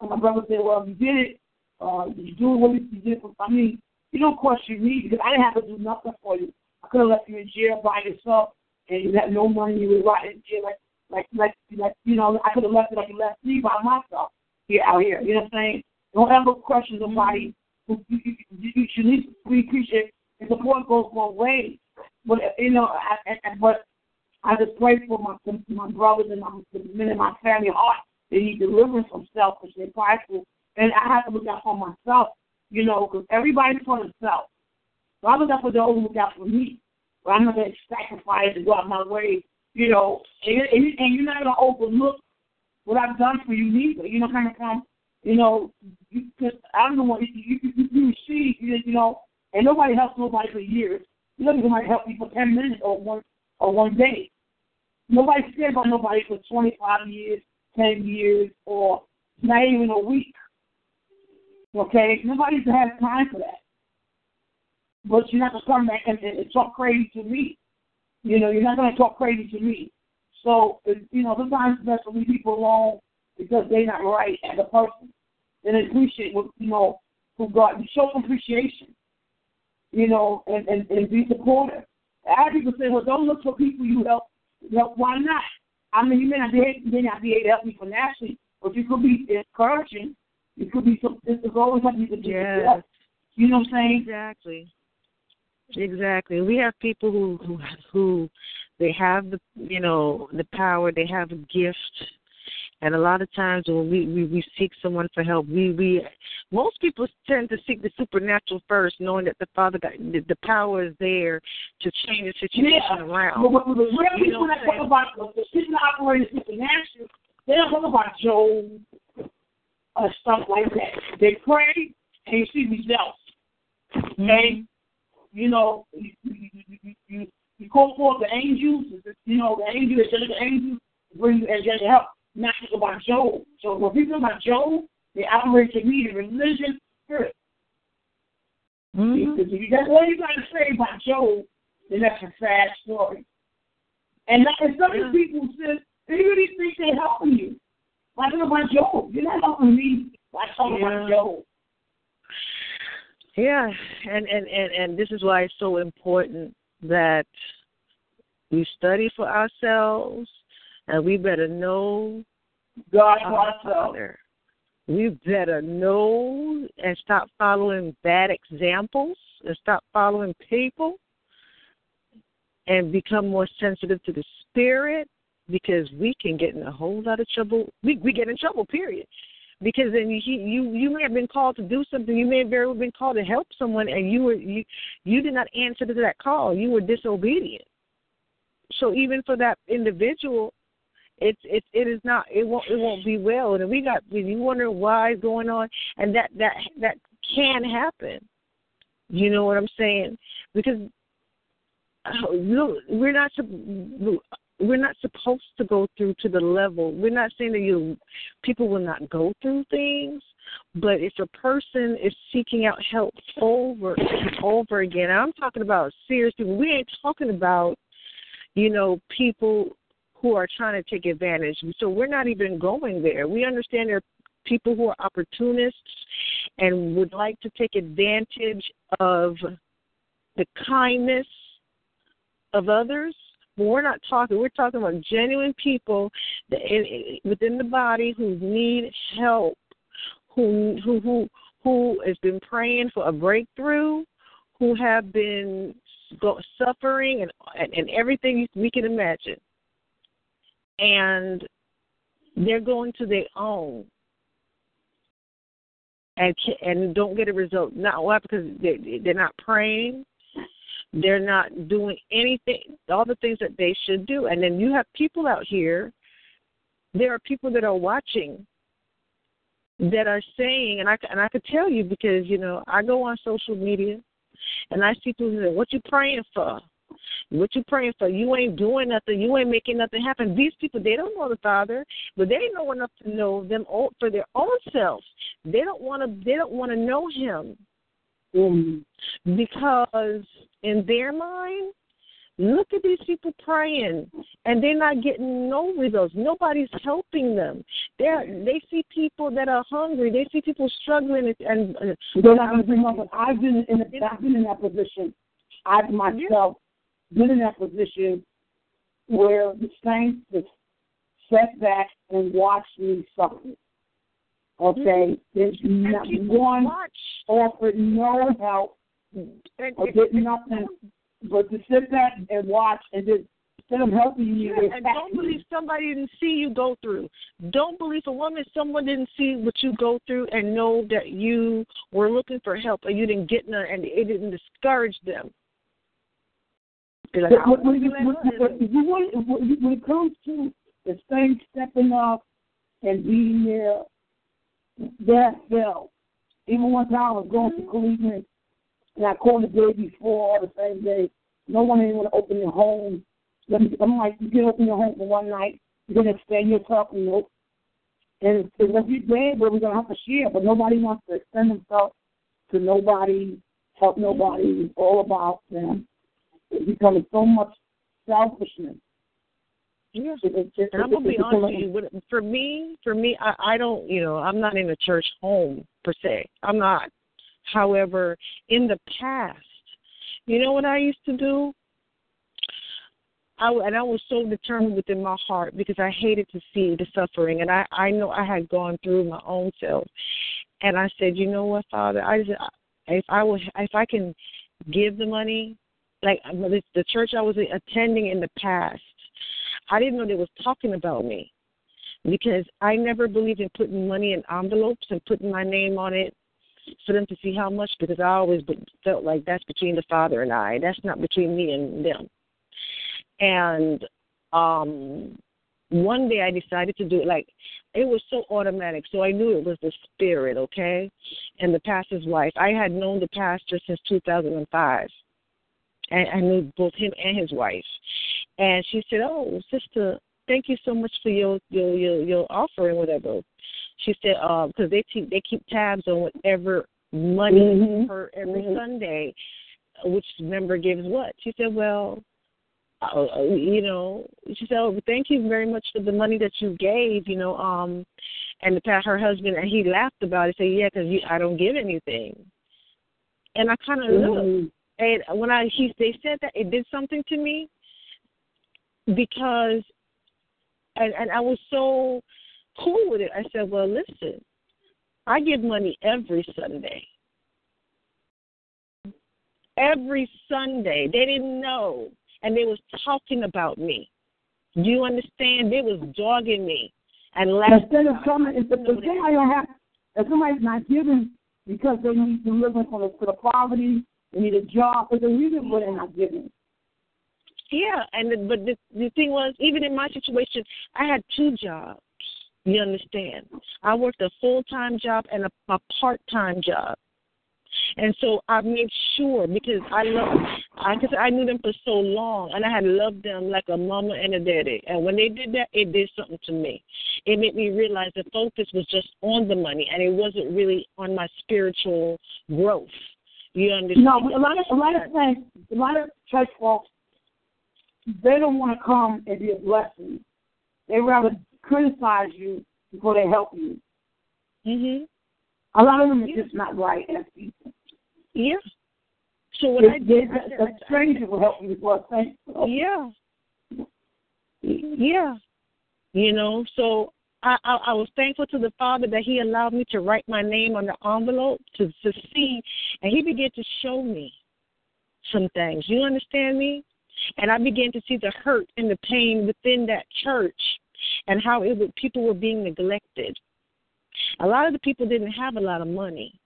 Speaker 3: and my brother said, well, you did it. Uh, you do what you did for. I mean, you don't question me because I didn't have to do nothing for you. I could have left you in jail by yourself, and you had no money. You were right in jail, like like like like you know. I could have left it like you left me by myself here out here. You know what I'm saying? Don't ever question somebody. Who, you, you, you, you should at least we appreciate and support goes both ways. But you know, I, I, but I just pray for my my brothers and my the men in my family heart. They need deliverance from selfish and prideful, and I have to look out for myself. You know, because everybody's for themselves. So I look out for those who look out for me. But I'm not going to sacrifice and go out my way, you know, and, and, and you're not going to overlook what I've done for you neither. You know, kind of come, you know, because I don't know what you, you, you, you see, you know, and nobody helps nobody for years. You know, somebody help you for 10 minutes or one, or one day. Nobody cares about nobody for 25 years, 10 years, or not even a week. Okay? Nobody's had time for that. But you're not going to come back and, and, talk crazy to me. You know, you're not going to talk crazy to me. So, you know, sometimes it's best to leave people alone because they're not right as a person. And appreciate what, you know, who God, You show appreciation, you know, and, and, and be supportive. I have people say, well, don't look for people you help. help. Why not? I mean, you may not be able, may not be able to help me financially, but you could be encouraging. You could be some. There's always something you could do.
Speaker 4: Yes.
Speaker 3: You know what I'm saying?
Speaker 4: Exactly. Exactly. We have people who who who they have the you know the power. They have a gift, and a lot of times when we we, we seek someone for help, we we most people tend to seek the supernatural first, knowing that the Father got the, the power is there to change the situation
Speaker 3: yeah.
Speaker 4: around.
Speaker 3: But, but, but when
Speaker 4: You
Speaker 3: people that talk about the system operating supernatural, they don't talk about Job or stuff like that. They pray and you see results. Okay.
Speaker 4: Mm-hmm.
Speaker 3: You know, you, you, you, call forth the angels, you know, the angels, the angels bring you angelic help. Not talk about Job. So when people talk about Job, they operate to me the religion spirit.
Speaker 4: Mm-hmm.
Speaker 3: Because if you got what you got to say about Job, then that's a sad story. And, that, and some of the people said they really think they're helping you. Why Like about Job, you're not helping me by talking
Speaker 4: Yeah.
Speaker 3: about Job.
Speaker 4: Yeah, and, and and and this is why it's so important that we study for ourselves, and we better know
Speaker 3: God
Speaker 4: our. Father. We better know and stop following bad examples and stop following people and become more sensitive to the spirit because we can get in a whole lot of trouble. We we get in trouble, period. Because then you you you may have been called to do something. You may have very well been called to help someone, and you were you you did not answer to that call. You were disobedient. so even for that individual, it's it it is not it won't it won't be well. And we got you wonder why it's going on, and that that that can happen. You know what I'm saying? Because uh, look, we're not we're not supposed to go through to the level. We're not saying that you people will not go through things, but if a person is seeking out help over and over again, I'm talking about serious people. We ain't talking about you know people who are trying to take advantage. So we're not even going there. We understand there are people who are opportunists and would like to take advantage of the kindness of others. We're not talking. We're talking about genuine people that in, within the body who need help, who who who who has been praying for a breakthrough, who have been suffering and, and and everything we can imagine, and they're going to their own and and don't get a result. Not why because they they're not praying, they're not doing anything, all the things that they should do. And then you have people out here. There are people that are watching that are saying, and I and I could tell you because you know I go on social media, and I see people say, "What you praying for? What you praying for? You ain't doing nothing. You ain't making nothing happen." These people, they don't know the Father, but they know enough to know them all, for their own selves. They don't want to. They don't want to know Him
Speaker 3: Mm-hmm.
Speaker 4: because in their mind, look at these people praying and they're not getting no results. Nobody's helping them. They they see people that are hungry. They see people struggling and, and
Speaker 3: They're not going to bring up. But I've been in. I've been in that position. I've myself been in that position where the saints just sat back and watched me suffer. Okay, there's not one offered no help.
Speaker 4: And,
Speaker 3: or did nothing. but to sit back and watch and just instead of helping you,
Speaker 4: Yeah, and don't believe somebody didn't see you go through. Don't believe a woman someone didn't see what you go through and know that you were looking for help and you didn't get none and it didn't discourage them. Like,
Speaker 3: But when, when, when, when, it comes to the saints stepping up and being there, that fell. Even one time I was going to mm-hmm. Cleveland and I called the day before or the same day. No one didn't want to open their home. I'm like, you can open your home for one night. You're going to extend yourself. And, nope. and it's, it's going to be bad, but we're going to have to share. But nobody wants to extend themselves to nobody, help nobody. It's all about them. It's becoming so much selfishness.
Speaker 4: Yeah.
Speaker 3: It's just-
Speaker 4: And I'm gonna be honest with you. For me, for me, I, I don't, you know, I'm not in a church home per se. I'm not. However, in the past, you know what I used to do? I and I was so determined within my heart because I hated to see the suffering, and I I know I had gone through my own self, and I said, you know what, Father, I just if I was if I can give the money, like the church I was attending in the past, I didn't know they was talking about me because I never believed in putting money in envelopes and putting my name on it for them to see how much because I always felt like that's between the Father and I. That's not between me and them. And um one day I decided to do it like it was so automatic. So I knew it was the spirit, okay? And the pastor's wife. I had known the pastor since 2005. And I knew both him and his wife. And she said, "Oh, sister, thank you so much for your your your, your offering, whatever." She said, "Uh, because they keep they keep tabs on whatever money
Speaker 3: Mhm.
Speaker 4: per every
Speaker 3: Mhm.
Speaker 4: Sunday, uh, which member gives what." She said, "Well, uh, uh, you know," she said, "Oh, thank you very much for the money that you gave." You know, um, and the her husband and he laughed about it. Said, "Yeah, because I don't give anything." And I kind of looked.
Speaker 3: Mhm.
Speaker 4: And when I he they said that it did something to me because and and I was so cool with it. I said, "Well, listen, I give money every Sunday. Every Sunday. They didn't know, and they was talking about me. You understand? They was dogging me and laughing.
Speaker 3: Instead of coming, if, if somebody don't have, if somebody's not giving because they need to live for the, for the poverty, they need a job, there's a reason why they're not giving.
Speaker 4: Yeah, and but the the thing was, even in my situation, I had two jobs. You understand? I worked a full time job and a, a part time job. And so I made sure because I love, I cause I knew them for so long, and I had loved them like a mama and a daddy. And when they did that, it did something to me. It made me realize the focus was just on the money, and it wasn't really on my spiritual growth. You understand?
Speaker 3: No, a lot of a lot of things, a lot of church folks, they don't want to come and be a blessing. They rather criticize you before they help you.
Speaker 4: Mhm.
Speaker 3: A lot of them are just not right as people.
Speaker 4: Yeah. So what
Speaker 3: They-
Speaker 4: I did, said,
Speaker 3: a stranger will help you before a stranger. will help you.
Speaker 4: Yeah. Yeah. You know, so I, I I was thankful to the Father that He allowed me to write my name on the envelope to to see, and He began to show me some things. You understand me? And I began to see the hurt and the pain within that church, and how it would, people were being neglected. A lot of the people didn't have a lot of money,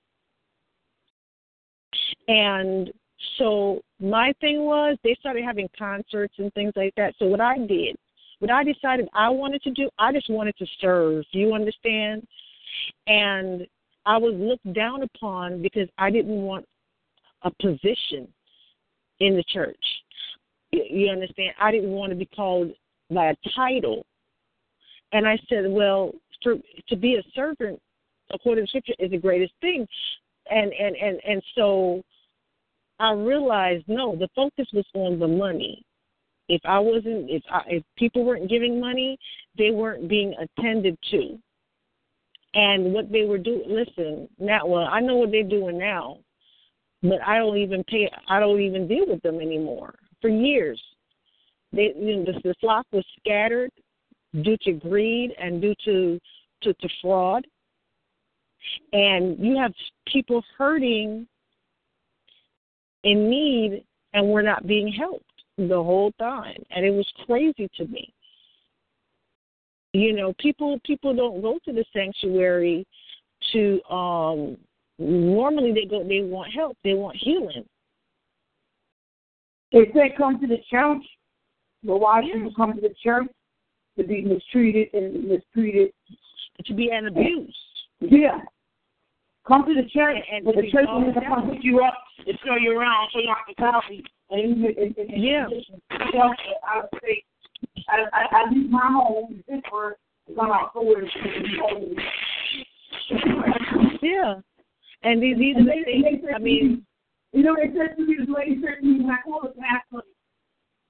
Speaker 4: and so my thing was they started having concerts and things like that. So what I did, what I decided I wanted to do, I just wanted to serve. You understand? And I was looked down upon because I didn't want a position in the church. You understand? I didn't want to be called by a title. And I said, well, for, to be a servant, according to Scripture, is the greatest thing. And and and and so I realized no, the focus was on the money. If I wasn't, if I, if people weren't giving money, they weren't being attended to. And what they were doing, listen, now, well, I know what they're doing now, but I don't even pay. I don't even deal with them anymore. For years, they, you know, the, the flock was scattered due to greed and due to to, to fraud. And you have people hurting in need and we're not being helped the whole time. And it was crazy to me. You know people people don't go to the sanctuary to um normally they go they want help. They want healing
Speaker 3: They say come to the church, but why people come to the church to be mistreated and mistreated?
Speaker 4: to be an abuse
Speaker 3: Yeah. Come to the church,
Speaker 4: And- and
Speaker 3: the church will come pick you up and show you around, show you how to coffee. And, and, and, and,
Speaker 4: Yeah.
Speaker 3: You know, I would say, I, I, I leave my home in Pittsburgh to come out forward and
Speaker 4: yeah and these these are the things i mean
Speaker 3: You know, they said to me, this lady said to me when I called the pastor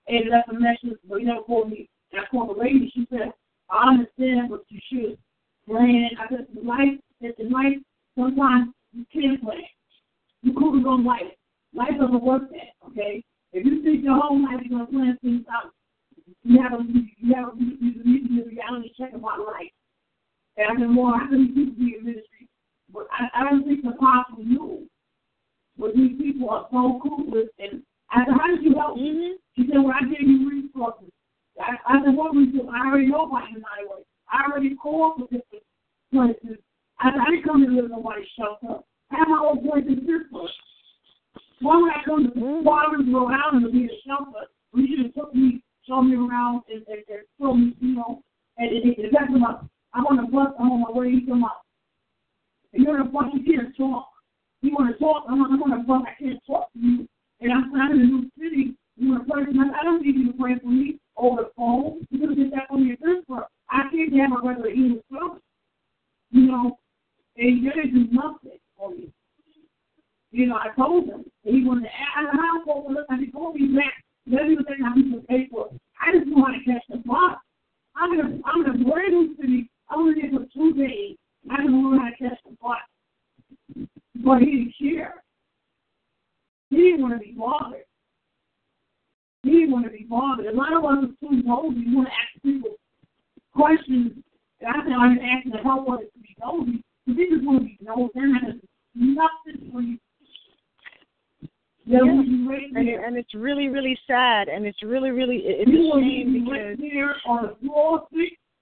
Speaker 3: and left a message, but you never called me. And I called the lady, she said, I understand, but you should plan. I said, life, it's in life, sometimes you can't plan. You couldn't go life. Life doesn't work that, okay? If you think your whole life you're going to plan things out, you have a, you have a, you need a reality check about life. And I said, well, these people be in ministry? But I, I don't think the apostle knew what these people are so cool with. And I said, how did you help me? Mm-hmm. She said, well, I gave you resources. I, I said, what resources? I already know about United Way. I already called for different places. I said, I didn't come to live in nobody's shelter. I have my own place in Pittsburgh. Why would I come to mm-hmm. Providence, Rhode Island to be a shelter? You should have took me, show me around, and, and, and show me, you know, and, and, and that's about, I'm on the bus, I'm on my way, come out. And you're on the bus, you can't talk. You want to talk, I'm on, I'm on I can't talk to you. And I'm in a new city, you want to pray for me, I don't need you to pray for me over the phone. You could get that on your Pittsburgh. I can't have a regular English service. You know, and you didn't do nothing for me. You know, I told him. He wanted to ask how for look and he told me that let me think how can pay for it. I just want to catch the bus. I'm in a I'm in a brand new city. I was there for two days. I didn't learn how to catch the bus. But he didn't care. He didn't want to be bothered. He didn't want to be bothered. A lot of us are too nosy. We want to ask people questions. And I said, I'm asking the help us to be nosy. But they just want to be nosy. They're not nothing for you.
Speaker 4: Yeah. and, it, and it's really really sad and it's really really it's
Speaker 3: You
Speaker 4: a shame
Speaker 3: be
Speaker 4: because
Speaker 3: right there on the floor.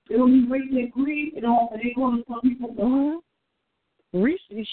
Speaker 3: It'll be right there, grief, and all. And they going to some people.
Speaker 4: Mhm.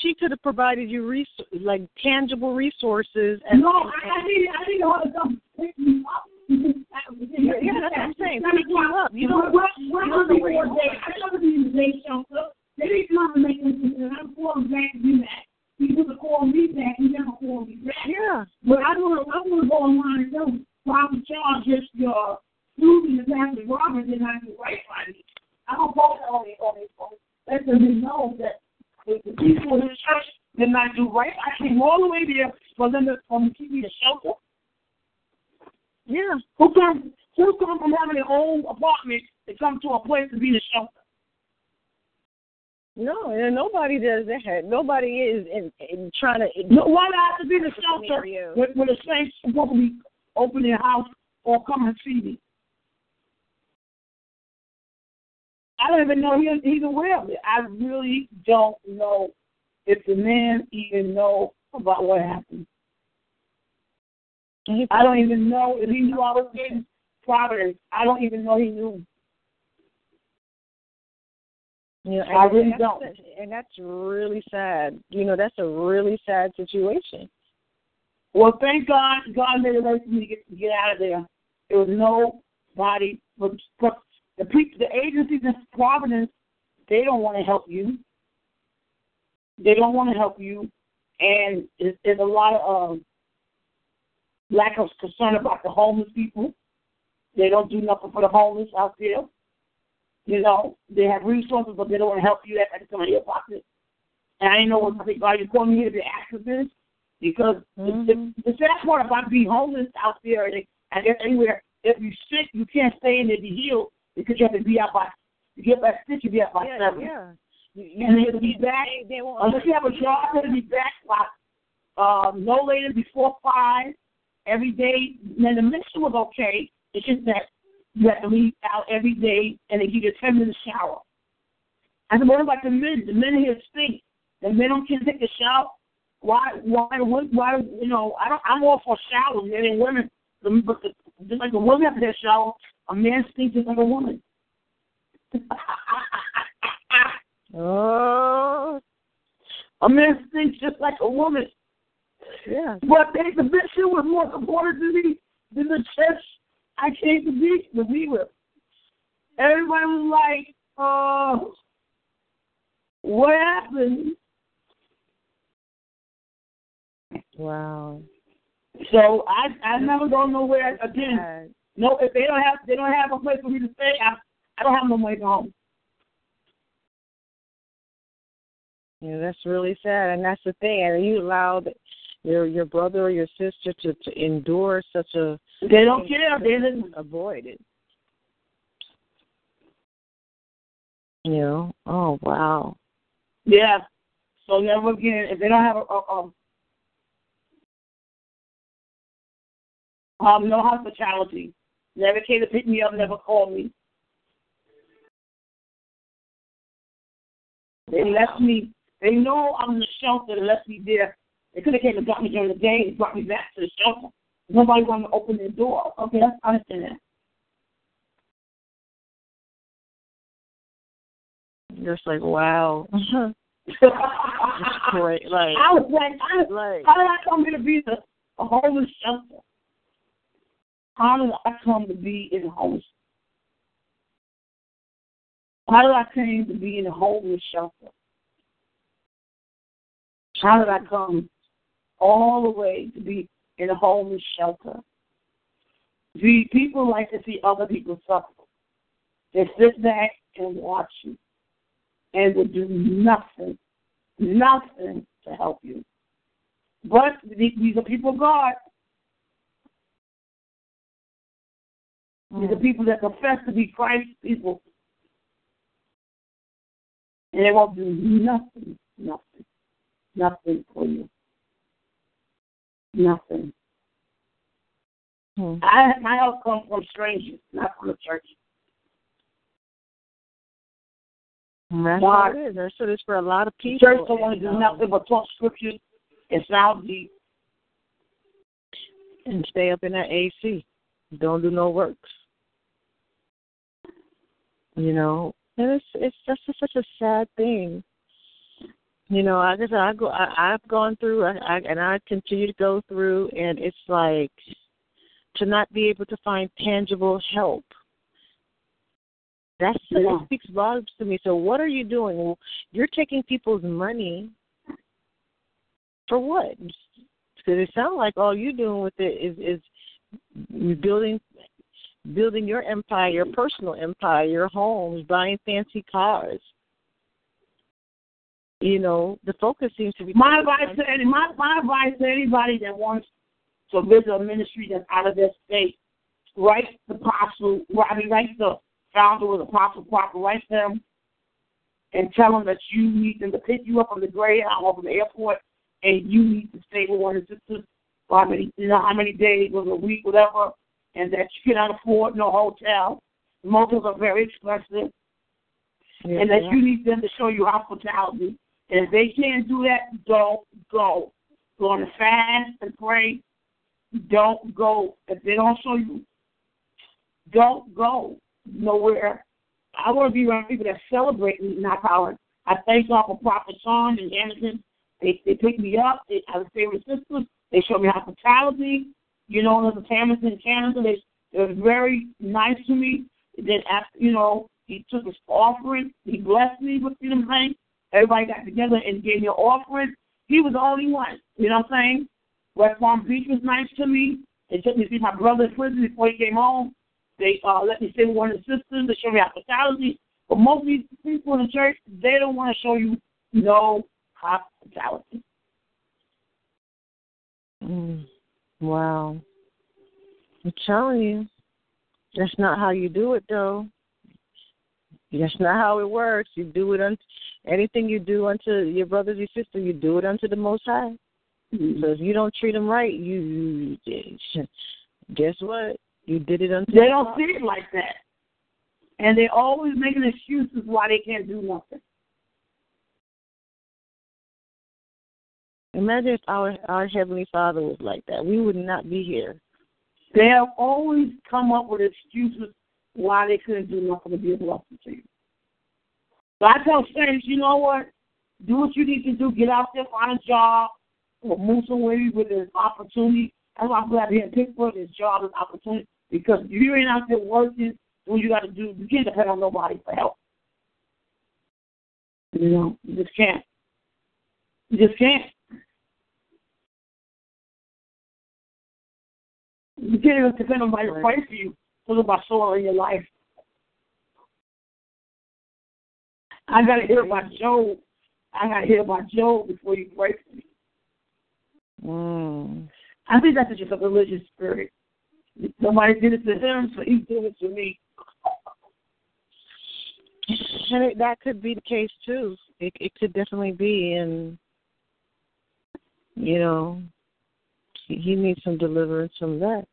Speaker 4: She could have provided you res- like tangible resources and
Speaker 3: No, I, I need, I the stuff to me up.
Speaker 4: Yeah, yeah, that's what I'm saying.
Speaker 3: Me
Speaker 4: Pick you up. You don't-
Speaker 3: what, what
Speaker 4: you don't know where
Speaker 3: before
Speaker 4: you're
Speaker 3: they, I know the shelter. They didn't come and make and I'm calling back to do that. He was to call me back. He never called me back.
Speaker 4: Yeah.
Speaker 3: But I don't know. I want to go online and know why I'm charged just your losing the family robber than I do right by me. I don't go to all these, all these, all these. Let them know that if the people in the church not do right. I came all the way there for them to um, keep me a shelter.
Speaker 4: Yeah.
Speaker 3: Who come? Who come from having their own apartment to come to a place to be the shelter?
Speaker 5: No, and nobody does that. Nobody is in, in trying to.
Speaker 3: No, why do I have to be the shelter when, when the saints supposed to be open their house or come and see me? I don't even know he, he's aware of it. I really don't know if the man even know about what happened. I don't even know if he knew I was getting Providence. I don't even know he knew.
Speaker 5: You know,
Speaker 3: I really don't.
Speaker 5: And that's really sad. You know, that's a really sad situation.
Speaker 3: Well, thank God, God made a way for me to get, get out of there. There was nobody, but, but the people, the agencies in Providence, they don't want to help you. They don't want to help you, and there's, a lot of um, lack of concern about the homeless people. They don't do nothing for the homeless out there. You know, they have resources, but they don't want to help you. That, that's some of your pocket. And I didn't know what I think. God, you called me here to be activist because
Speaker 5: Mhm.
Speaker 3: the, the sad part about being homeless out there and, and anywhere, if you're sick, you can't stay in there to be healed because you have to be out by, you get that sick, you be out by
Speaker 5: Yeah,
Speaker 3: seven.
Speaker 5: yeah. You, you,
Speaker 3: And to be back,
Speaker 5: they, they
Speaker 3: unless you have a job, have to be back by um, no later before five every day. Then the mission was okay. It's just that you have to leave out every day and they give you a 10 minute shower. I said, what about the men? The men here stink. The men don't can take a shower. Why? Why? Why? why you know, I don't. I'm all for showers, men and women. The- But the, just like a woman have a shower, a man stinks just like a woman.
Speaker 5: Oh,
Speaker 3: a man stinks just like a woman.
Speaker 5: yeah.
Speaker 3: But they, the bishop was more important to me than the church I came to be to be with. Everybody was like, "Oh, what happened?"
Speaker 5: Wow.
Speaker 3: So I I never go nowhere again. No, if they don't have they don't have a place for me to stay, I I don't have no way to home.
Speaker 5: Yeah, that's really sad, and that's the thing. And you allowed your your brother or your sister to to endure such a
Speaker 3: They don't care. They didn't.
Speaker 5: avoid it. You know. Oh wow.
Speaker 3: Yeah. So never again. If they don't have a, a, a um no hospitality, never came to pick me up, never called me. They left me. They know I'm in the shelter. They left me there. They could have came and got me during the day and brought me back to the shelter. Nobody wanted to open their door. Okay, that's I understand that.
Speaker 5: Just like wow. Uh-huh. It's great. Like
Speaker 3: I was like, I,
Speaker 5: like
Speaker 3: how did I come here to be the a homeless shelter? How did I come to be in a homeless? How did I come to be in a homeless shelter? How did I come all the way to be in a homeless shelter? The people like to see other people suffer. They sit back and watch you and will do nothing, nothing to help you. But these are people of God. These are mm. people that profess to be Christ people. And they won't do nothing, nothing, nothing for you. Nothing.
Speaker 5: Hmm.
Speaker 3: I my help comes from strangers, not from the church.
Speaker 5: That's
Speaker 3: God.
Speaker 5: what it is. That's what it is for a lot of people.
Speaker 3: church don't want to do nothing but talk scriptures and sound deep.
Speaker 5: and stay up in that AC. Don't do no works. You know, and it's it's just such a sad thing. You know, I guess I go. I, I've gone through, I, I and I continue to go through, and it's like
Speaker 4: to not be able to find tangible help. That's
Speaker 3: Yeah.
Speaker 4: that speaks volumes to me. So what are you doing? Well, you're taking people's money for what? Because it sounds like all you're doing with it is is building building your empire, your personal empire, your homes, buying fancy cars. You know, the focus seems to be
Speaker 3: My advice to any my, my advice to anybody that wants to visit a ministry that's out of their state, write the apostle, I mean, write the founder of the apostle proper, write them and tell them that you need them to pick you up on the Greyhound or from the airport, and you need to stay with one of the sisters for how many, you know, how many days or a week, whatever, and that you cannot afford no hotel. Motels are very expensive,
Speaker 4: Yeah,
Speaker 3: and that you need them to show you hospitality. And if they can't do that, don't go. Go on a fast and pray. Don't go. If they don't show you, don't go nowhere. I want to be around people that celebrate me, not power. I thank God for Prophet Sean and Anderson. They they pick me up. They have a favorite sisters. They show me hospitality. You know, there's a Thomas in Canada. They they're very nice to me. Then after you know, he took his offering. He blessed me with you know. Everybody got together and gave me an offering. He was the only one. You know what I'm saying? West Palm Beach was nice to me. They took me to see my brother in prison before he came home. They uh, let me stay with one of the sisters. They showed me hospitality. But most of these people in the church, they don't want to show you no hospitality.
Speaker 4: Mm. Wow. I'm telling you, that's not how you do it, though. That's not how it works. You do it unto anything you do unto your brothers and sisters. You do it unto the Most High.
Speaker 3: Mm-hmm.
Speaker 4: So if you don't treat them right, you, you guess what? You did it unto.
Speaker 3: They don't see it like that. And they're always making excuses why they can't do nothing.
Speaker 4: Imagine if our our heavenly Father was like that. We would not be here.
Speaker 3: They have always come up with excuses why they couldn't do nothing to be a blessing to you. So I tell saints, you know what? Do what you need to do. Get out there, find a job, or move somewhere where there's opportunity. That's why I'm glad here in Pittsburgh there's job and opportunity. Because if you ain't out there working, what you got to do, you can't depend on nobody for help. You know, you just can't. You just can't. You can't even depend on somebody to pray for you. Talk about soil in your life. I gotta hear about Job. I gotta hear about Job before you break me.
Speaker 4: Mm.
Speaker 3: I think that's just a religious spirit. Somebody did it to him, so he's doing it to me.
Speaker 4: And it, that could be the case too. It it could definitely be, and you know, he, he needs some deliverance from that.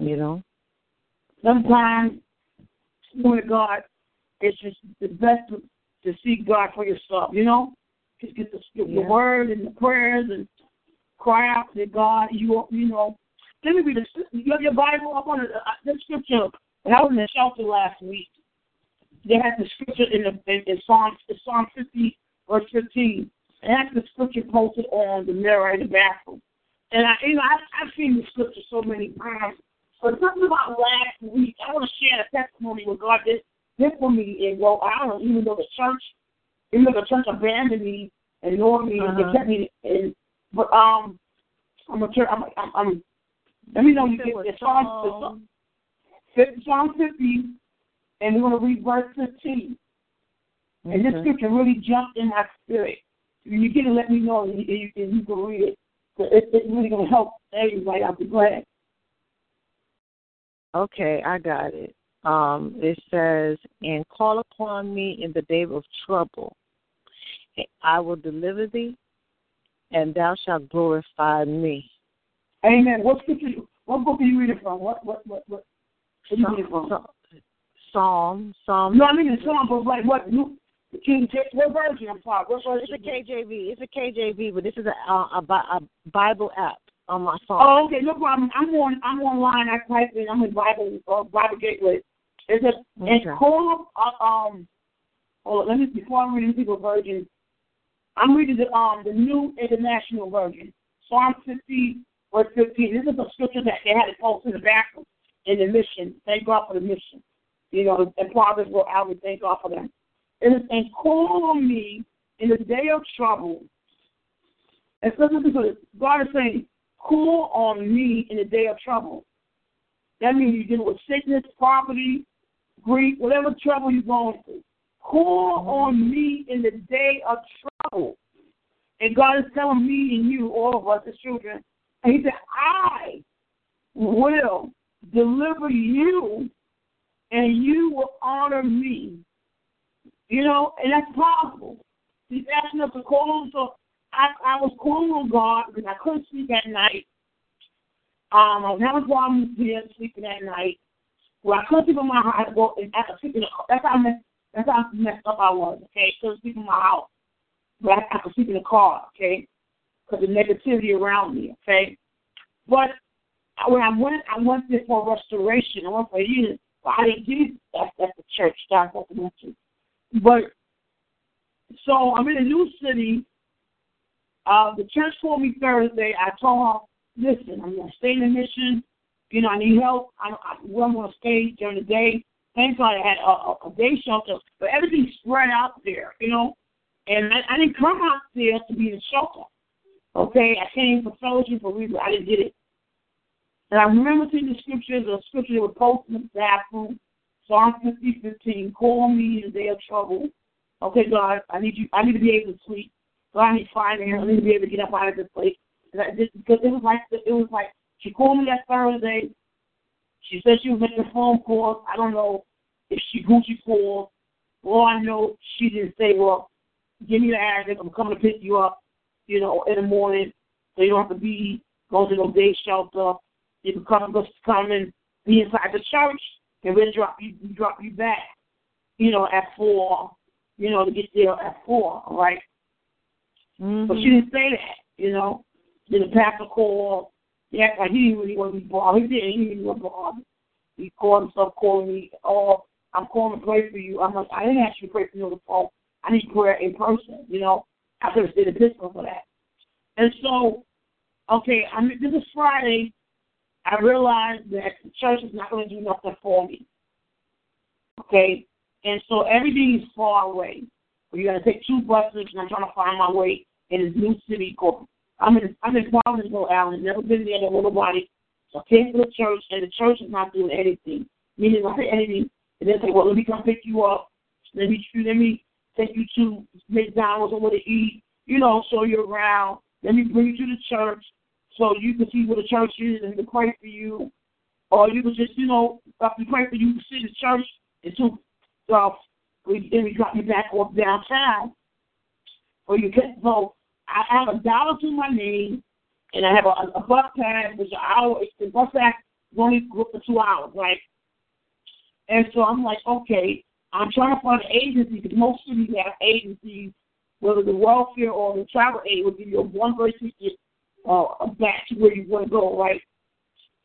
Speaker 4: You know.
Speaker 3: Sometimes, with God, it's just the best to, to seek God for yourself. You know, just get the, the
Speaker 4: Yeah.
Speaker 3: word and the prayers and cry out to God. You you know, let me read the you have your Bible up on the, uh, the scripture. When I was in the shelter last week, they had the scripture in the in, in Psalm in Psalm fifty verse fifteen. and had the scripture posted on the mirror in the bathroom. And I you know I I've seen the scripture so many times. But something about last week, I want to share a testimony God did, did for me in well, I don't even though the church even though the church abandoned me and ignored me and
Speaker 4: Uh-huh.
Speaker 3: they kept me in but um I'm a church I'm I'm, I'm let me know you get the Psalm Psalm- 50, and we're going to read verse 15. And this scripture really jumped in my spirit. You get it, let me know, and you, and you, and you can read it. So it, it's really going to help everybody. I'll be glad.
Speaker 4: Okay, I got it. Um, it says, "And call upon me in the day of trouble, I will deliver thee, and thou shalt glorify me."
Speaker 3: Amen. What scripture? What book are you reading from? What what what what? What are you reading from?
Speaker 4: Psalm, Psalm, Psalm.
Speaker 3: No, I mean the song, but like what? King James. What version? I'm sorry. What version?
Speaker 4: It's a KJV. It's a KJV, but this is a, a, a, a Bible app on my phone.
Speaker 3: Oh, okay, no problem. I'm on. I'm online. I type in. I'm in Bible uh, Bible Gateway. It says
Speaker 4: Okay.
Speaker 3: and call. Uh, um, hold on. Let me before I'm reading people version. I'm reading the um the New International Version. Psalm 50 verse 15. This is a scripture that they had to post in the bathroom in the mission. Thank God for the mission. You know, and Prophets wrote out, we thank God for them. It is, and call on me in the day of trouble. And so this is what God is saying, call on me in the day of trouble. That means you're dealing with sickness, poverty, grief, whatever trouble you're going through. Call on me in the day of trouble. And God is telling me and you, all of us as children, and He said, I will deliver you and you will honor me. You know, and that's possible. He's asking us to call him. So I, I was calling on God because I couldn't sleep at night. Um, I was having problems here sleeping at night. Well, I couldn't sleep in my house. Well, and I sleep in the, that's how messed, that's how messed up I was. Okay, couldn't sleep in my house, but I, I could sleep in the car. Okay, because the negativity around me. Okay, but when I went, I went there for restoration. I went for healing. But I didn't do that at the church. That's what I mentioned. But so I'm in a new city. Uh, the church called me Thursday. I told her, listen, I'm going to stay in the mission. You know, I need help. I, I, where I'm going to stay during the day. Thank God I had a, a, a day shelter, but everything's spread out there, you know. And I, I didn't come out there to be a shelter. Okay, I came for fellowship for reason. I didn't get it. And I remember seeing the scriptures, the scripture that was posted in the bathroom, Psalm 50, 15, call me in the day of trouble. Okay, God, I need you. I need to be able to sleep. God, I need finance. I need to be able to get up out of this place. Because it was like it was like she called me that Thursday. She said she was making a phone calls. I don't know if she she called. All I know, she didn't say, "Well, give me the address. I'm coming to pick you up." You know, in the morning, so you don't have to be going to no day shelter. You can come, just come and be inside the church, and we'll drop you, drop you back. You know, at four. You know, to get there at four. Right.
Speaker 4: Mm-hmm.
Speaker 3: But she didn't say that, you know. Then the pastor called. Yeah, like he didn't really want to be bothered. He didn't. He didn't want to be bothered. He called himself calling me. Oh, I'm calling to pray for you. I'm like, I didn't ask you to pray for me on the phone. I need prayer in person. You know, I could have stayed in Pittsburgh for that. And so, okay, I mean, this is Friday. I realized that the church is not going to do nothing for me. Okay, and so everything is far away. You're going to take two buses, and I'm trying to find my way in this new city called. I'm in I'm in Provinceville, Allen. Never been there, never nobody. So I came to the church, and the church is not doing anything. Meaning, say anything, and they say, "Well, let me come pick you up. Let me let me take you to McDonald's or where to eat. You know, show you around. Let me bring you to the church so you can see where the church is and to pray for you. Or you can just, you know, after pray for you, you can see the church until uh, we, then we drop you back off downtown. Or you can, so I have a dollar to my name, and I have a, a bus pass, which an hour, the bus pass only good for two hours, right? And so I'm like, okay, I'm trying to find an agency because most cities have agencies, whether the welfare or the travel aid will give you a one way ticket uh, back to where you want to go, right?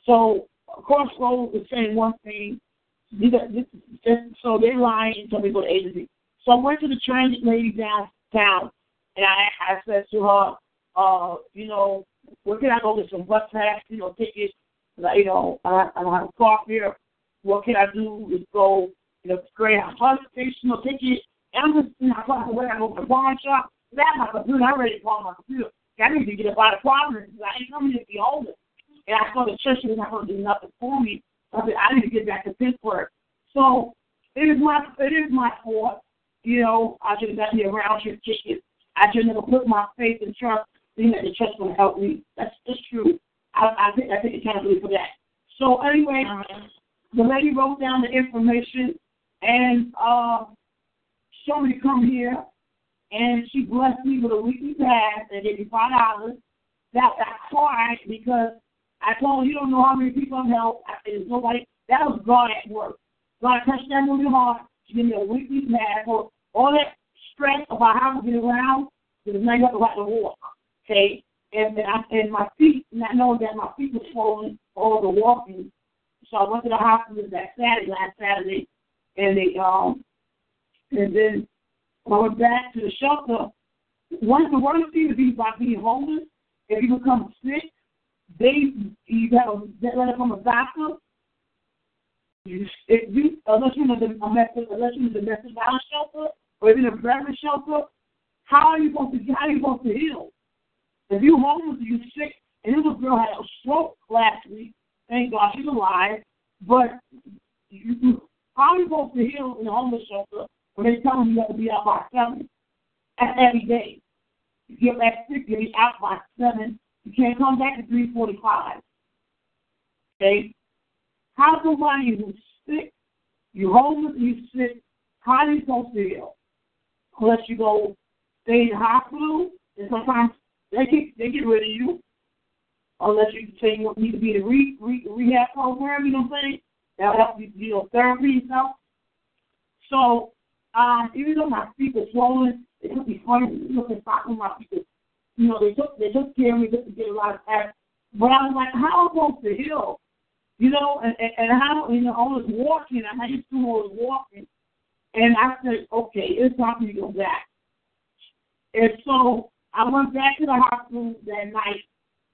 Speaker 3: So Crossroads is saying one thing. These this, this, so they're lying and tell me to go to agency. So I went to the transit lady downtown, and I, I said to her, uh, you know, where can I go get some bus pass, you know, tickets? Like, you know, I, I don't have a car here. What can I do? Is go, you know, great hospitational ticket. And I'm just, you know, I thought, where I go to the pawn shop. That my computer, I'm ready to call my computer. I need to get up out of problems. I ain't coming to be older. And I saw the church was not going to do nothing for me. I said, I need to get back to Pittsburgh. So it is my it is my fault. You know, I should have got me a round trip ticket. I should never put my faith and trust in that the church will help me. That's just true. I, I think I take accountability for that. So anyway, the lady wrote down the information and uh showed me to come here and she blessed me with a weekly pass and gave me five dollars. That I cried because I told you don't know how many people I've helped. I said nobody. That was God at work. God touched that your heart. She gave me a weekly pass. So all that stress about how to get around, you have to like to walk. Okay, and then I and my feet, not knowing that my feet were swollen all the walking. So I went to the hospital that Saturday, last Saturday, and they um and then I went back to the shelter, one of the worst things to be about being homeless, if you become sick, they you have a letter from a doctor. If you unless you're domestic unless you're in a domestic violence shelter or even a veteran shelter, how are you supposed to how are you supposed to heal? If you homeless, you sick, and this girl had a stroke last week. Thank God she's alive. But you, how are you supposed to heal in a homeless shelter when they tell you you have to be out by seven every day? You get that sick, you'll be out by seven. You can't come back at three forty-five. Okay, how somebody who's sick, you homeless, you sick, how are you supposed to heal? Unless you go stay in the hospital, and sometimes they get they get rid of you. Unless you say you need to be in a re, re, rehab program, you know what I'm saying? That'll help you, you know, therapy and stuff. So, um, even though my feet are swollen, it could be funny. You know, they my feet. You know, they took they took care of me just to get a lot of act. But I was like, how am I supposed to heal? You know, and, and, and how you know I was walking. I used to I was walking, and I said, okay, it's time to go back. And so I went back to the hospital that night.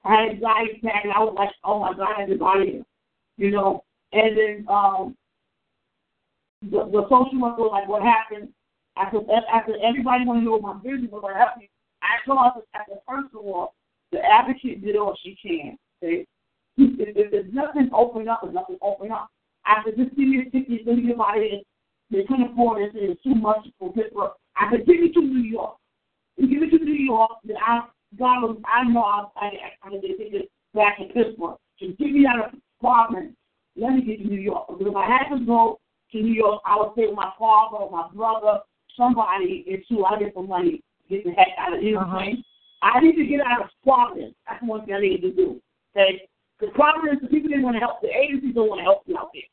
Speaker 3: I had anxiety and I was like, oh my God, I to You know, and then um, the, the social worker was like, what happened? After, after everybody wanted to know my business, what happened? I told her, after, first of all, the advocate did all she can. Okay? If, if there's nothing open up, there's nothing open up. I said, just give me a ticket, let me get. They couldn't afford it. It's too much for Pittsburgh. I said, give me to New York. You give me to New York, then I, God, I know I'll, I, I, I'm going to take it back to Pittsburgh. So give me out of apartment let me get to New York. Because if I had to go to New York, I would take my father or my brother, somebody, until I get some money to get the heck out of here. Uh-huh. I need to get out of Providence. That's one thing I need to do. Okay? Because Providence, the people didn't want to help. The agencies don't want to help you out there.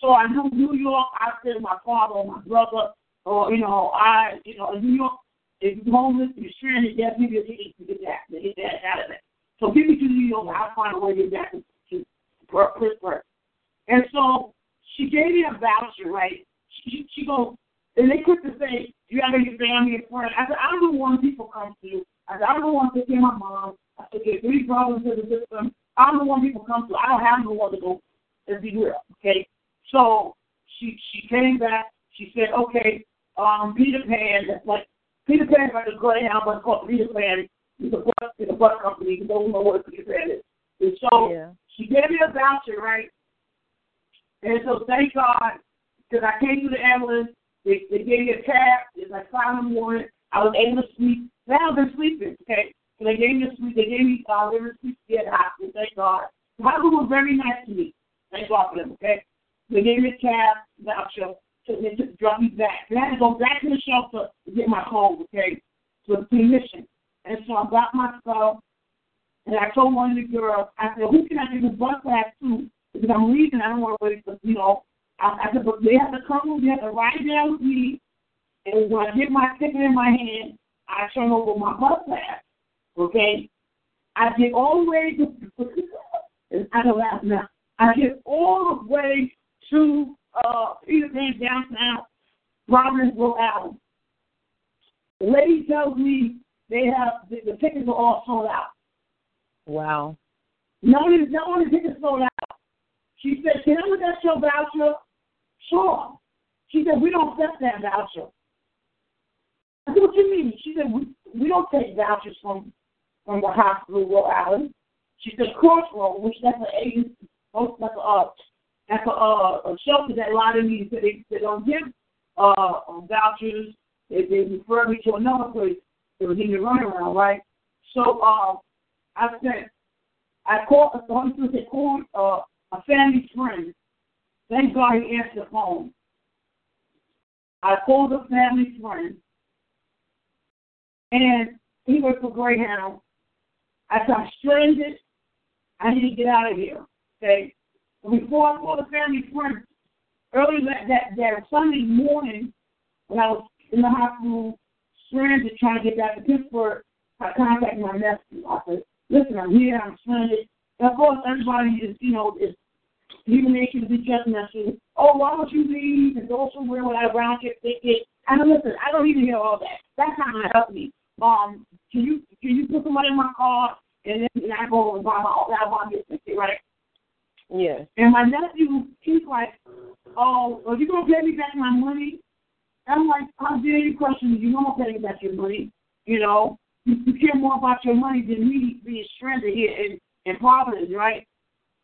Speaker 3: So I do New York. I send my father or my brother, or you know, I, you know, in New York. If you're homeless, you're stranded, there's people that need to get that, get that out of there. So give me to New York. I'll find a way to get back to, to Pittsburgh. And so she gave me a voucher, right? She, she goes, and they quick to say, you have any family and friends. I said, I don't one people come to. I said, I don't one to see my mom. I said, there's three problems in the system. I don't one people come to. I don't have no one to go and be real, okay? So she she came back. She said, okay, um, Peter Pan, like, Peter Pan like a Greyhound, but it's called Peter Pan. It's a bus, it's a bus company. You don't know what Peter Pan is. And so yeah. she gave me a voucher, right? And so thank God, because I came to the ambulance, they, they gave me a cab. It's like five in the morning. I was able to sleep. Now I've been sleeping, okay? So they gave me a sleep. They gave me uh, they were sleep at the hospital. Thank God. The hospital was very nice to me. Thank God for them, okay? Me a cab voucher. So they took, dropped me back. And I had to go back to the shelter to get my clothes, okay? To the clinician. And so I got my stuff. And I told one of the girls, I said, who can I give the bus back to? because I'm leaving. I don't want to wait for, you know, I, I said, but they have to come, they have to ride down with me. And when I get my ticket in my hand, I turn over my bus pass. Okay? I get all the way to, I don't laugh now. I get all the way to uh, Peter Pan downtown, Providence, Rhode Island. The lady tells me they have the, the tickets are all sold out.
Speaker 4: Wow.
Speaker 3: No, no one the tickets sold out. She said, Can I look at your voucher? Sure. She said, We don't accept that voucher. I said, What do you mean? She said, We, we don't take vouchers from from the hospital, Rhode Island. She said, Crossroad, which that's an agency, oh, that's a, that's a, uh, a shelter that a lot of these, they, they don't give uh, vouchers. They, they refer me to another place. They was in the runaround, right? So uh, I said, I called, the Holy Spirit said, call, uh, a family friend. Thank God he answered the phone. I called a family friend, and he worked for Greyhound. I I'm stranded. I need to get out of here. Okay. Before I called a family friend, early that, that, that Sunday morning, when I was in the hospital, stranded, trying to get back to Pittsburgh, I contacted my nephew. I said, listen, I'm here, I'm stranded. And of course, everybody is, you know, is human nature to be judgmental. Oh, why don't you leave and go somewhere without a round trip ticket? And listen, I don't even hear all that. That's not gonna help me. Um, can you can you put somebody in my car and then and I go and buy my I buy this And my nephew, he's like, "Oh, are you gonna pay me back my money?" I'm like, "How dare you question me? You know I'm paying back your money. You know, you, care more about your money than me being stranded here in in Providence, right?"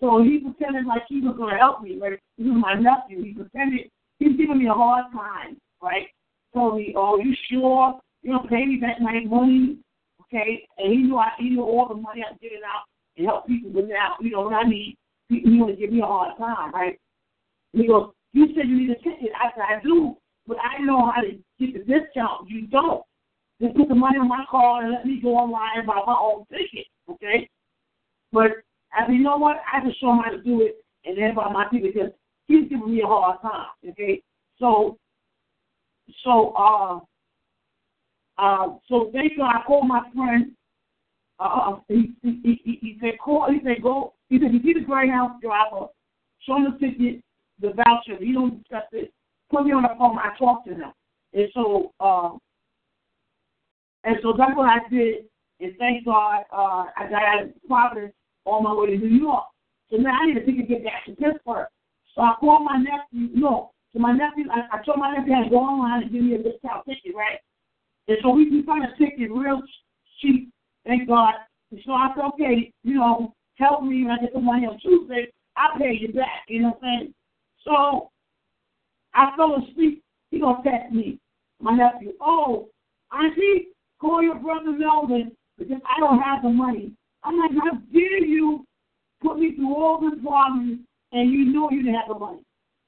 Speaker 3: So he pretended like he was gonna help me. Like he was my nephew. He pretended he's giving me a hard time, right? Told me, "Oh, you sure you don't pay me back my money?" Okay, and he knew I he knew all the money I was giving out and help people, but now you know when I need he, he want to give me a hard time, right? He goes, "You said you need a ticket." I said, "I do, but I know how to get the discount. You don't. Just put the money on my card and let me go online and buy my own ticket, okay?" But I said, "You know what? I can show him how to do it, and then buy my ticket because he's giving me a hard time, okay?" So, so uh. Uh, so God I called my friend. Uh, he, he, he, he said, call. He said, go. He said, if you see the Greyhound driver, show him the ticket, the voucher. If you don't discuss it, put me on the phone. I talked to him. And so, uh, and so that's what I did. And thank God, uh, I got out of Providence on my way to New York. So now I need a ticket to get back to Pittsburgh. So I called my nephew. No, so my nephew, I, I told my nephew I had to go online and give me a discount ticket, right? And so we, we found a ticket real cheap, thank God. And so I said, okay, you know, help me when I get the money on Tuesday. I'll pay you back, you know what I'm saying? So I fell asleep. He gonna text me, my nephew. Oh, Auntie, call your brother Melvin because I don't have the money. I'm like, how dare you put me through all this problems and you know you didn't have the money?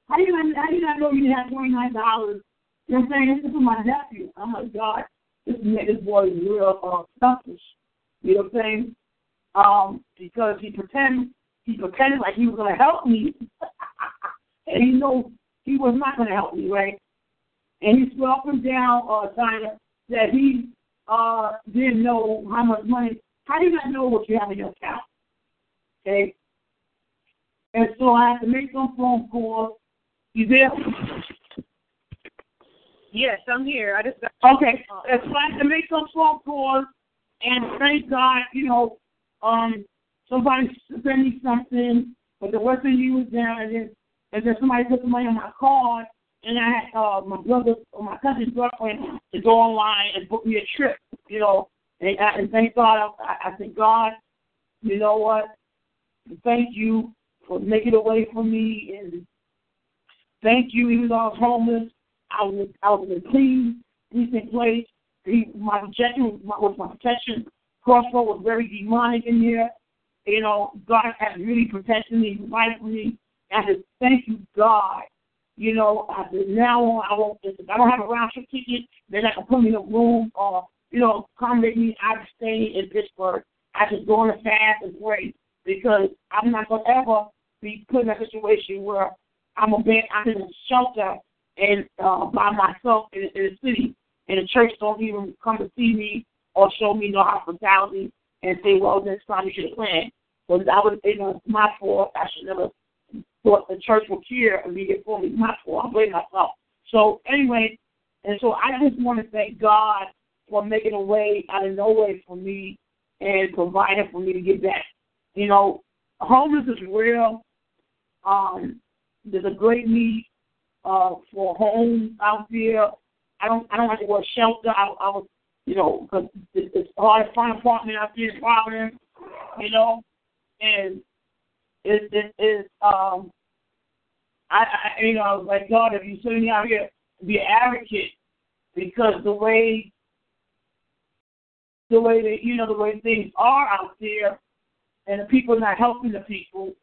Speaker 3: How do you not, how do you know you didn't have twenty nine dollars? You know what I'm saying? This is for my nephew. I'm like, God, this this boy is real uh, selfish. You know what I'm saying? Um, because he pretended he pretended like he was gonna help me, and he knows he was not gonna help me, right? And he swore up and down, uh, China, that he uh didn't know how much money. How do you not know what you have in your account? Okay. And so I had to make some phone calls. You there?
Speaker 4: Yes, I'm here. I just got
Speaker 3: Okay. And so I had to make some phone calls and thank God, you know, um, somebody sent me something, but the Western Union was down, and then and then somebody put the money on my card, and I had uh, my brother or my cousin's girlfriend to go online and book me a trip, you know. And, I, and thank God, I, I said, God, you know what? Thank you for making a way for me, and thank you, even though I was homeless, I was I was in a clean, decent place. He, my protection was my protection. Crossroad was very demonic in here. You know, God has really protected me, for me. I said, thank you, God. You know, I said, now on, I won't, if I don't have a round trip ticket, then I can put me in a room or, you know, accommodate me. I can stay in Pittsburgh. I can go on a fast and pray because I'm not going to ever be put in a situation where I'm a bed, I'm in a shelter and uh, by myself in, in the city, and the church don't even come to see me or show me no hospitality and say, well, next time you should have planned. Because I was, you know, my fault. I should never thought the church would care it for me. My fault. I blame myself. So anyway, and so I just want to thank God for making a way out of no way for me and providing for me to get back. You know, homeless is real. Um, there's a great need uh, for homes out there. I don't I don't like the word shelter. I, I was you know because it, it's hard to find apartment out there in you know, and it it is um I, I you know I was like God if you send me out here be an advocate because the way the way that you know the way things are out there and the people not helping the people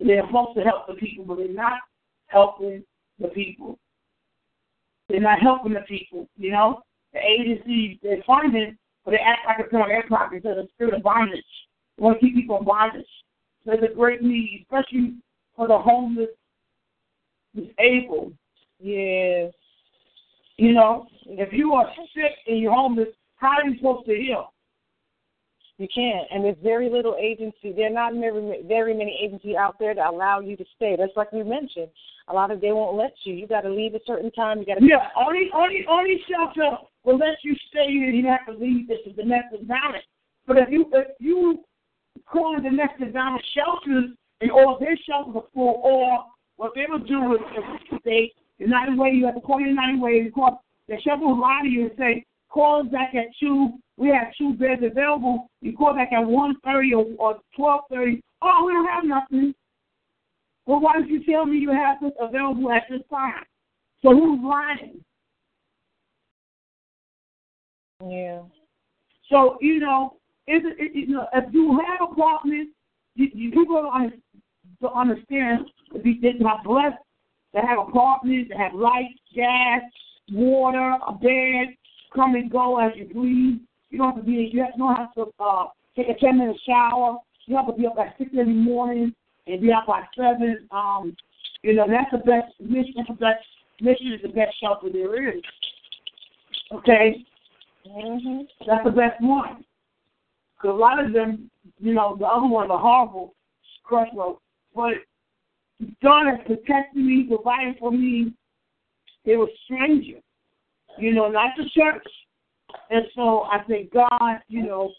Speaker 3: they're supposed to help the people but they're not helping the people. They're not helping the people, you know? The agencies, they're it, but they act like it's on their pocket because of the spirit of bondage. They want to keep people in bondage. So there's a great need, especially for the homeless, disabled.
Speaker 4: Yes.
Speaker 3: You know, if you are sick and you're homeless, how are you supposed to heal?
Speaker 4: You can't, and there's very little agency. There are not very, very many agencies out there that allow you to stay. That's like we mentioned. A lot of they won't let you. You got to leave a certain time. You got to.
Speaker 3: Yeah, only only only shelter will let you stay here. You have to leave this is domestic violence. But if you if you call the domestic violence shelters and or their shelters are full, or what they would do is they United Way, you have to call United Way, you call the shelter will lie to you and say, call us back at two. We have two beds available. You call back at one thirty or, or twelve thirty. Oh, we don't have nothing. Well, why did you tell me you have this available at this time? So who's lying?
Speaker 5: Yeah.
Speaker 3: So you know, it, it, you know, if you have apartments, you, you people don't understand that not blessed to have apartments, to have lights, gas, water, a bed, come and go as you please. You don't have to be. You don't have to uh, take a ten minute shower. You have to be up at six in the morning and be out by seven. Um, you know that's the best mission. The best mission is the best shelter there is. Okay,
Speaker 5: Mhm.
Speaker 3: that's the best one. Because a lot of them, you know, the other ones are horrible, crossroads. But God has protected me, provided for me. They were strangers, you know, not the church. And so I say, God, you know,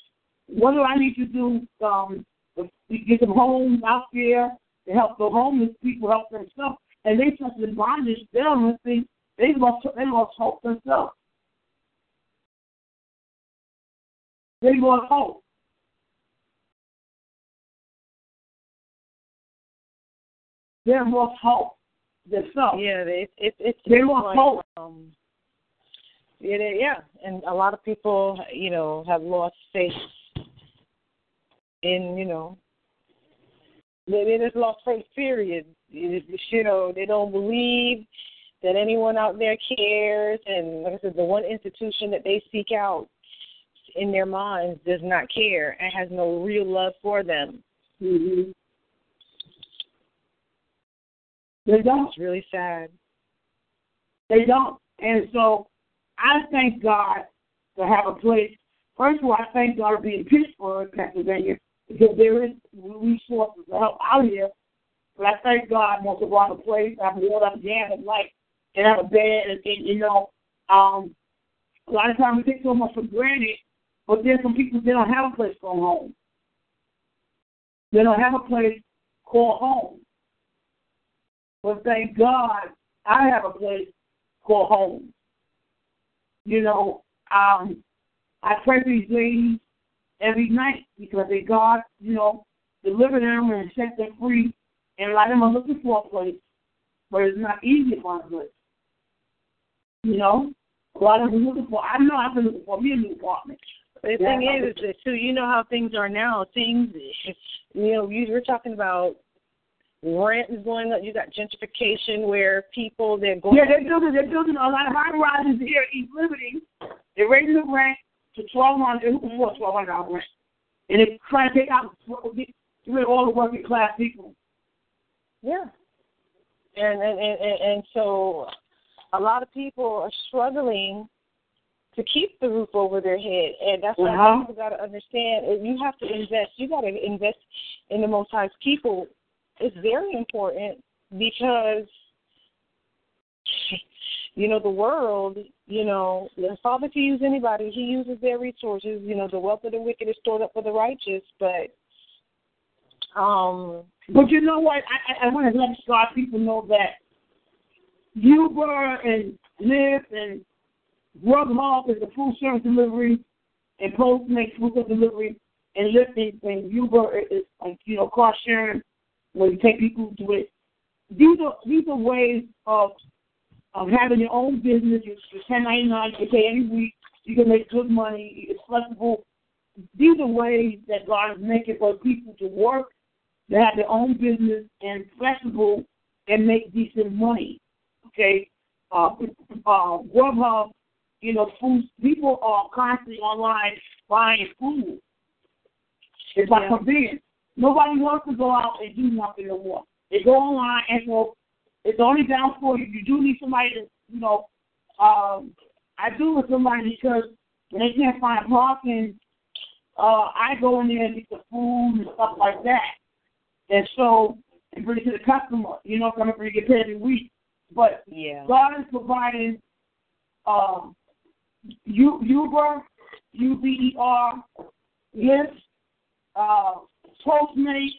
Speaker 3: what do I need to do um, to get some homes out there to help the homeless people help themselves? And they took the bondage. They don't think they lost. They lost hope themselves. They lost hope. They lost hope themselves.
Speaker 5: Yeah, it, it, it's
Speaker 3: They lost
Speaker 5: like,
Speaker 3: hope.
Speaker 5: Um, it, it- yeah, and a lot of people, you know, have lost faith in, you know, they, they just lost faith. Period. You know, they don't believe that anyone out there cares, and like I said, the one institution that they seek out in their minds does not care and has no real love for them.
Speaker 3: Mm-hmm. They don't.
Speaker 5: It's really sad.
Speaker 3: They don't. And so I thank God to have a place. First of all, I thank God to be in Pittsburgh, Pennsylvania, because there is resources to help out here. But I thank God most of all a place, I have water, gas, and light, and have a bed, and, and you know, um, a lot of times we take so much for granted, but there's some people they don't have a place called home. They don't have a place called home. But thank God I have a place called home. You know, um, I pray for these ladies every night because they God, you know, deliver them and set them free. And of them are looking for a place, but it's not easy to find a place. You know, a lot of them are looking for. I know I've been looking for me a new apartment.
Speaker 5: The
Speaker 3: Yeah.
Speaker 5: thing is, is that too, you know how things are now. Things, you know, you were talking about rent is going up. You got gentrification where people they're going.
Speaker 3: Yeah, they're building. They're building a lot of high rises here at East Liberty. They're raising the rent to twelve hundred. Can twelve hundred dollars rent? And they're trying to take out get rid of all the working class people.
Speaker 5: Yeah. And, and and and so a lot of people are struggling to keep the roof over their head, and that's why
Speaker 3: Uh-huh.
Speaker 5: people got to understand. You have to invest. You got to invest in the Most High's people. It's very important because you know the world. You know the Father can use anybody. He uses their resources. You know the wealth of the wicked is stored up for the righteous, but um
Speaker 3: But you know what? I, I, I want to let God people know that you Uber and Lyft and Grubhub is a food service delivery, and Postmates food service delivery, and Lyft and, Uber is like you know car sharing where you take people to it. These are these are ways of of having your own business. You're ten ninety nine. You pay every week. You can make good money. It's flexible. These are ways that God is making for people to work to have their own business and flexible and make decent money. Okay, uh, uh, Grubhub, you know, food. People are constantly online buying food. It's like
Speaker 5: Yeah.
Speaker 3: convenience. Nobody wants to go out and do nothing no more. They go online and so it's only down for you. You do need somebody to, you know, um, I do with somebody because when they can't find parking, uh, I go in there and get the food and stuff like that. And so, and bring it to the customer. You know, I'm going to get paid every week. But
Speaker 5: yeah.
Speaker 3: God is providing um, U- Uber, U-B-E-R, Lyft, uh, Postmates,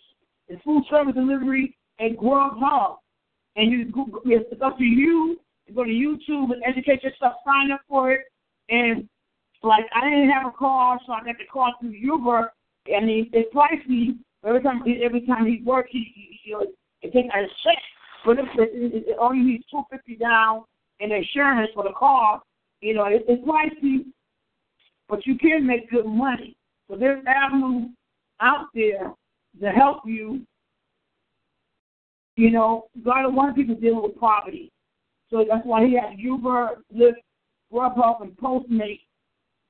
Speaker 3: It's food service delivery and Grubhub. And you, it's up to you to go to YouTube and educate yourself, sign up for it. And like I didn't have a car, so I got the car through Uber, and he, it's pricey. Every time, every time he works, he, he, he it takes a check. But if it, it, it only needs two fifty down and insurance for the car, you know, it, it's pricey, but you can make good money. So there's avenues out there to help you. You know, God wants people dealing with poverty. So that's why he has Uber, Lyft, Grubhub, and Postmate.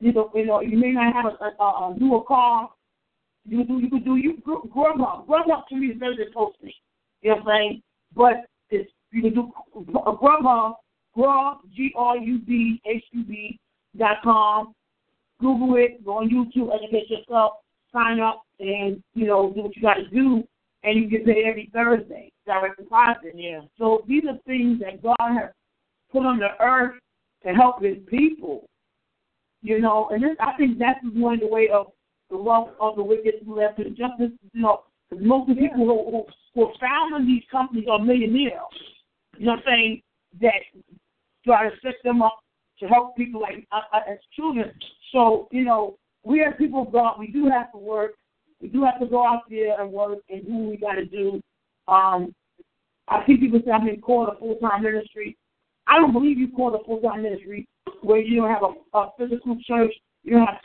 Speaker 3: You know, you know, you may not have a, a, a dual car. You do, you could do you Grubhub. Grubhub to me is better than Postmate. You know what I'm saying? But it's you can do a Grubhub, Grub G R U B H U B dot com. Google it, go on YouTube, educate yourself, sign up, and you know do what you got to do, and you get paid every Thursday, direct deposit.
Speaker 4: Yeah.
Speaker 3: So these are things that God has put on the earth to help His people. You know, and this, I think that's one of the way of the wealth of the wicked left to justice. You know, because most of the people who, who, who are founding these companies are millionaires. You know what I'm saying? That try to set them up to help people like uh, uh, as children. So you know, we as people of God, we do have to work. We do have to go out there and work and do what we got to do. Um, I see people say I've been called a full time ministry. I don't believe you called a full time ministry where you don't have a, a physical church, you don't have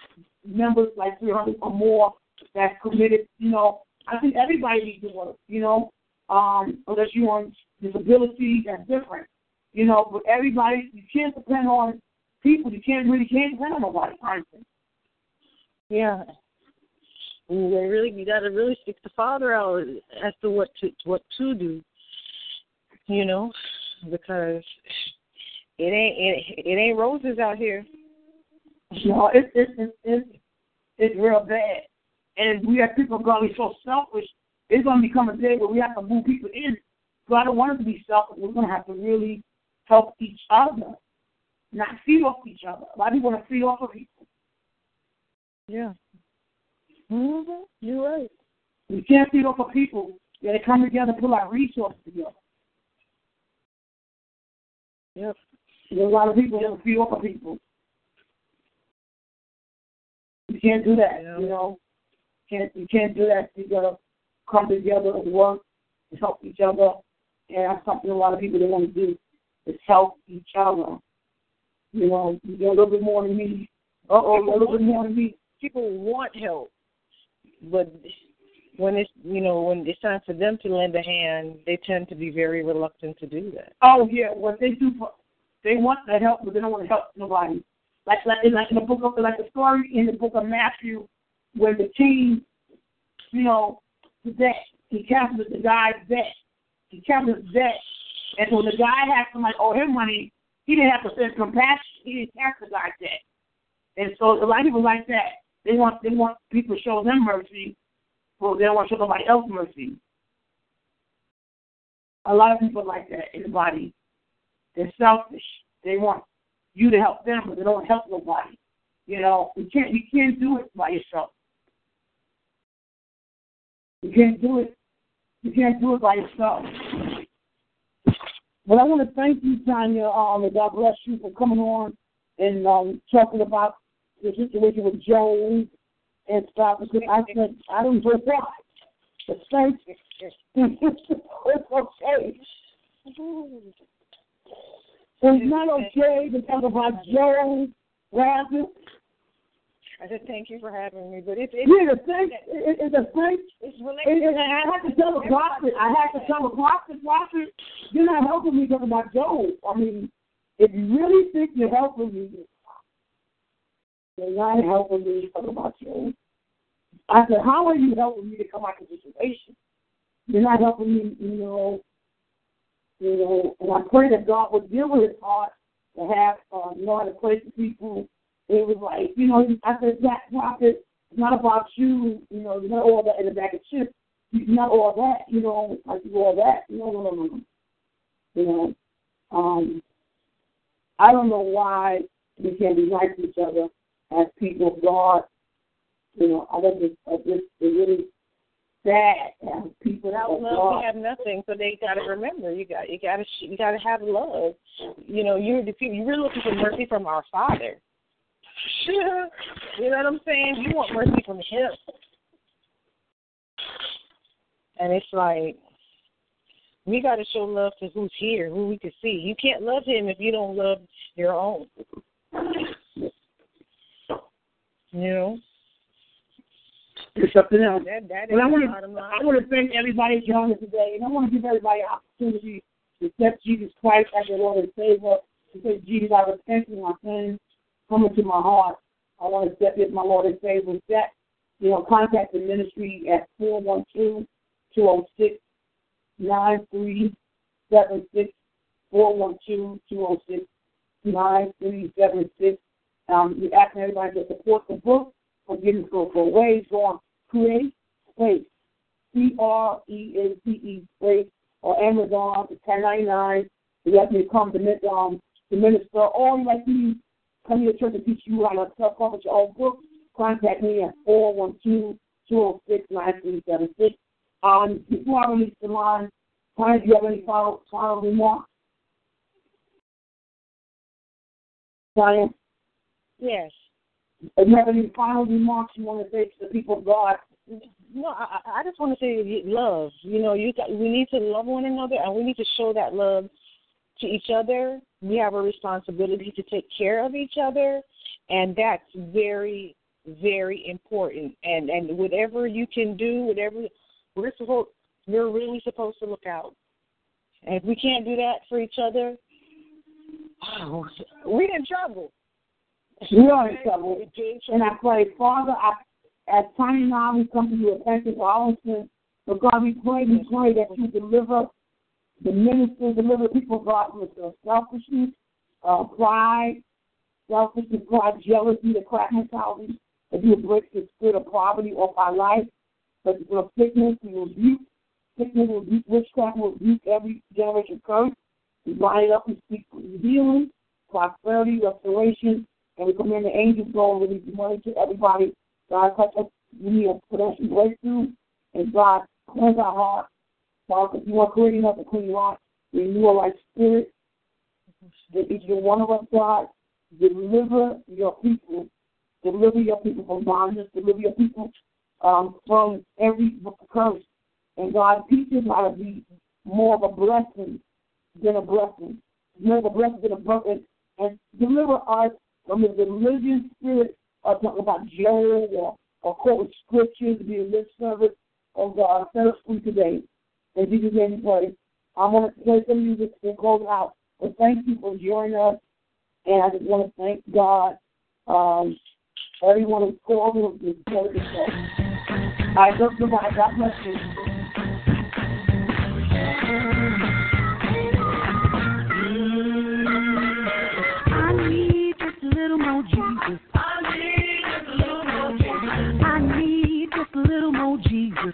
Speaker 3: members like 300 or more that's committed. You know, I think everybody needs to work. You know, um, unless you're on disability, that's different. You know, but everybody, you can't depend on people. You can't really can't depend on nobody. Honestly.
Speaker 4: Yeah. You really, you got to really stick the Father out as to what to what to do. You know, because it ain't it, it ain't roses out here.
Speaker 3: No, it's it's it's it's, it's real bad. And we have people going to be so selfish. It's going to become a day where we have to move people in. So I don't want us to be selfish. We're going to have to really help each other, not feed off each other. A lot of people want to feed off of people.
Speaker 4: Yeah. Mhm. You're right.
Speaker 3: We can't feed off of people. We got to come together and pull our resources together.
Speaker 4: Yep.
Speaker 3: There's a lot of people that feed off of people. You can't do that,
Speaker 4: Yeah.
Speaker 3: you know. Can't you can't do that. You gotta come together and work and help each other. And that's something a lot of people they want to do is help each other. You know, you get a little bit more than me. Uh oh, a little bit more than me.
Speaker 4: People want help, but when it's you know when it's time for them to lend a hand, they tend to be very reluctant to do that.
Speaker 3: Oh yeah, what they do they want the help, but they don't want to help nobody. Like like in like in the book of like the story in the book of Matthew, where the king, you know, the debt he cancels the guy's debt. He his debt, and when the guy had somebody owe him money, he didn't have to send compassion. He didn't cancel the guy's debt. And so a lot of people like that. They want they want people to show them mercy, but they don't want to show nobody else mercy. A lot of people like that in the body. They're selfish. They want you to help them, but they don't help nobody. You know, you can't you can't do it by yourself. You can't do it. You can't do it by yourself. But I want to thank you, Tanya, um, and God bless you for coming on and um, talking about the situation with Jones and stuff. I said I don't reply. But thank you. it's okay. It's not okay to talk about Jones, Rabbit.
Speaker 4: I said thank you for having me, but it's it's
Speaker 3: Yeah, the thing, it, it's a thing.
Speaker 4: it's related.
Speaker 3: and I had to tell the prophet, I had to tell the prophet, prophet, you're not helping me talk about Job. I mean, if you really think you're helping me, you're not helping me talk about Job. I said, how are you helping me to come out of the situation? You're not helping me, you know, you know, and I pray that God would deal with his heart to have, uh, you know, how to pray to people. It was like, you know, I said, that prophet, it's not about you, you know, it's not all that in the bag of chips. It's not all that, you know, like you all that. No, no, no, no, no. You know, um, I don't know why we can't be nice to each other as people of God. You know, I just, I just, it really, sad have people that
Speaker 4: Without love, we have nothing. So they got to remember, you got you got to you got to have love. You know, you're. You're looking for mercy from our Father. You know what I'm saying? You want mercy from Him, and it's like we got to show love to who's here, who we can see. You can't love Him if you don't love your own. You know.
Speaker 3: It's something else.
Speaker 4: That, that
Speaker 3: Well, I want to. I want to thank everybody joining today, and I want to give everybody an opportunity to accept Jesus Christ as their Lord and Savior. To say, Jesus, I repent of my sins, come into my heart. I want to you as my Lord and Savior. That, you know, contact the ministry at four one two two zero six nine three seven six four one two two zero six nine three seven six. Um, we're everybody to support the book. Forgiveness Go for Ways. Go on Create Space. C R E A T E Space or Amazon. It's ten ninety nine. You have me come to um to minister, or you like me come to your church and teach you how to self publish your own book. Contact me at four one two two zero six nine three seven six. Um, before I release the line, Brian, do you have any final final remarks? Brian,
Speaker 4: Yes.
Speaker 3: do you have any final remarks you want to say to the people of God?
Speaker 4: No, I, I I just want to say love. You know, you got, we need to love one another, and we need to show that love to each other. We have a responsibility to take care of each other, and that's very, very important. And and whatever you can do, whatever we're supposed, we're really supposed to look out. And if we can't do that for each other, oh, we're in trouble.
Speaker 3: We are in trouble. And. I pray, Father, I, at time now we come to you repenting for our own sins. But God, we pray, we pray that you deliver the ministers, deliver people, God, from the selfishness, uh, pride, selfishness, pride, jealousy, the crack mentality, that you would break the spirit of poverty off our life. But for sickness, we rebuke sickness, we rebuke witchcraft, we rebuke every generation curse. We bind it up and speak healing, prosperity, restoration, and we command the angels go and release money to everybody. God, touch us. We need a production breakthrough. And God, cleanse our heart. If you are creating us a clean heart, renew a right spirit. That each and one of us, God, deliver your people. Deliver your people from bondage. Deliver your people um, from every curse. And God, teach us how to be more of a blessing than a blessing. More of a blessing than a blessing. And deliver us from the religious spirit of talking about Job or, or quoting scriptures, being lip service. Oh God, set us free today. Jesus' name we pray. I'm going to play some music and close out. But thank you for joining us. And I just want to thank God. Um, everyone who's called me. I.
Speaker 2: I need just a little more Jesus. I need just a little more Jesus. I need just a little more Jesus.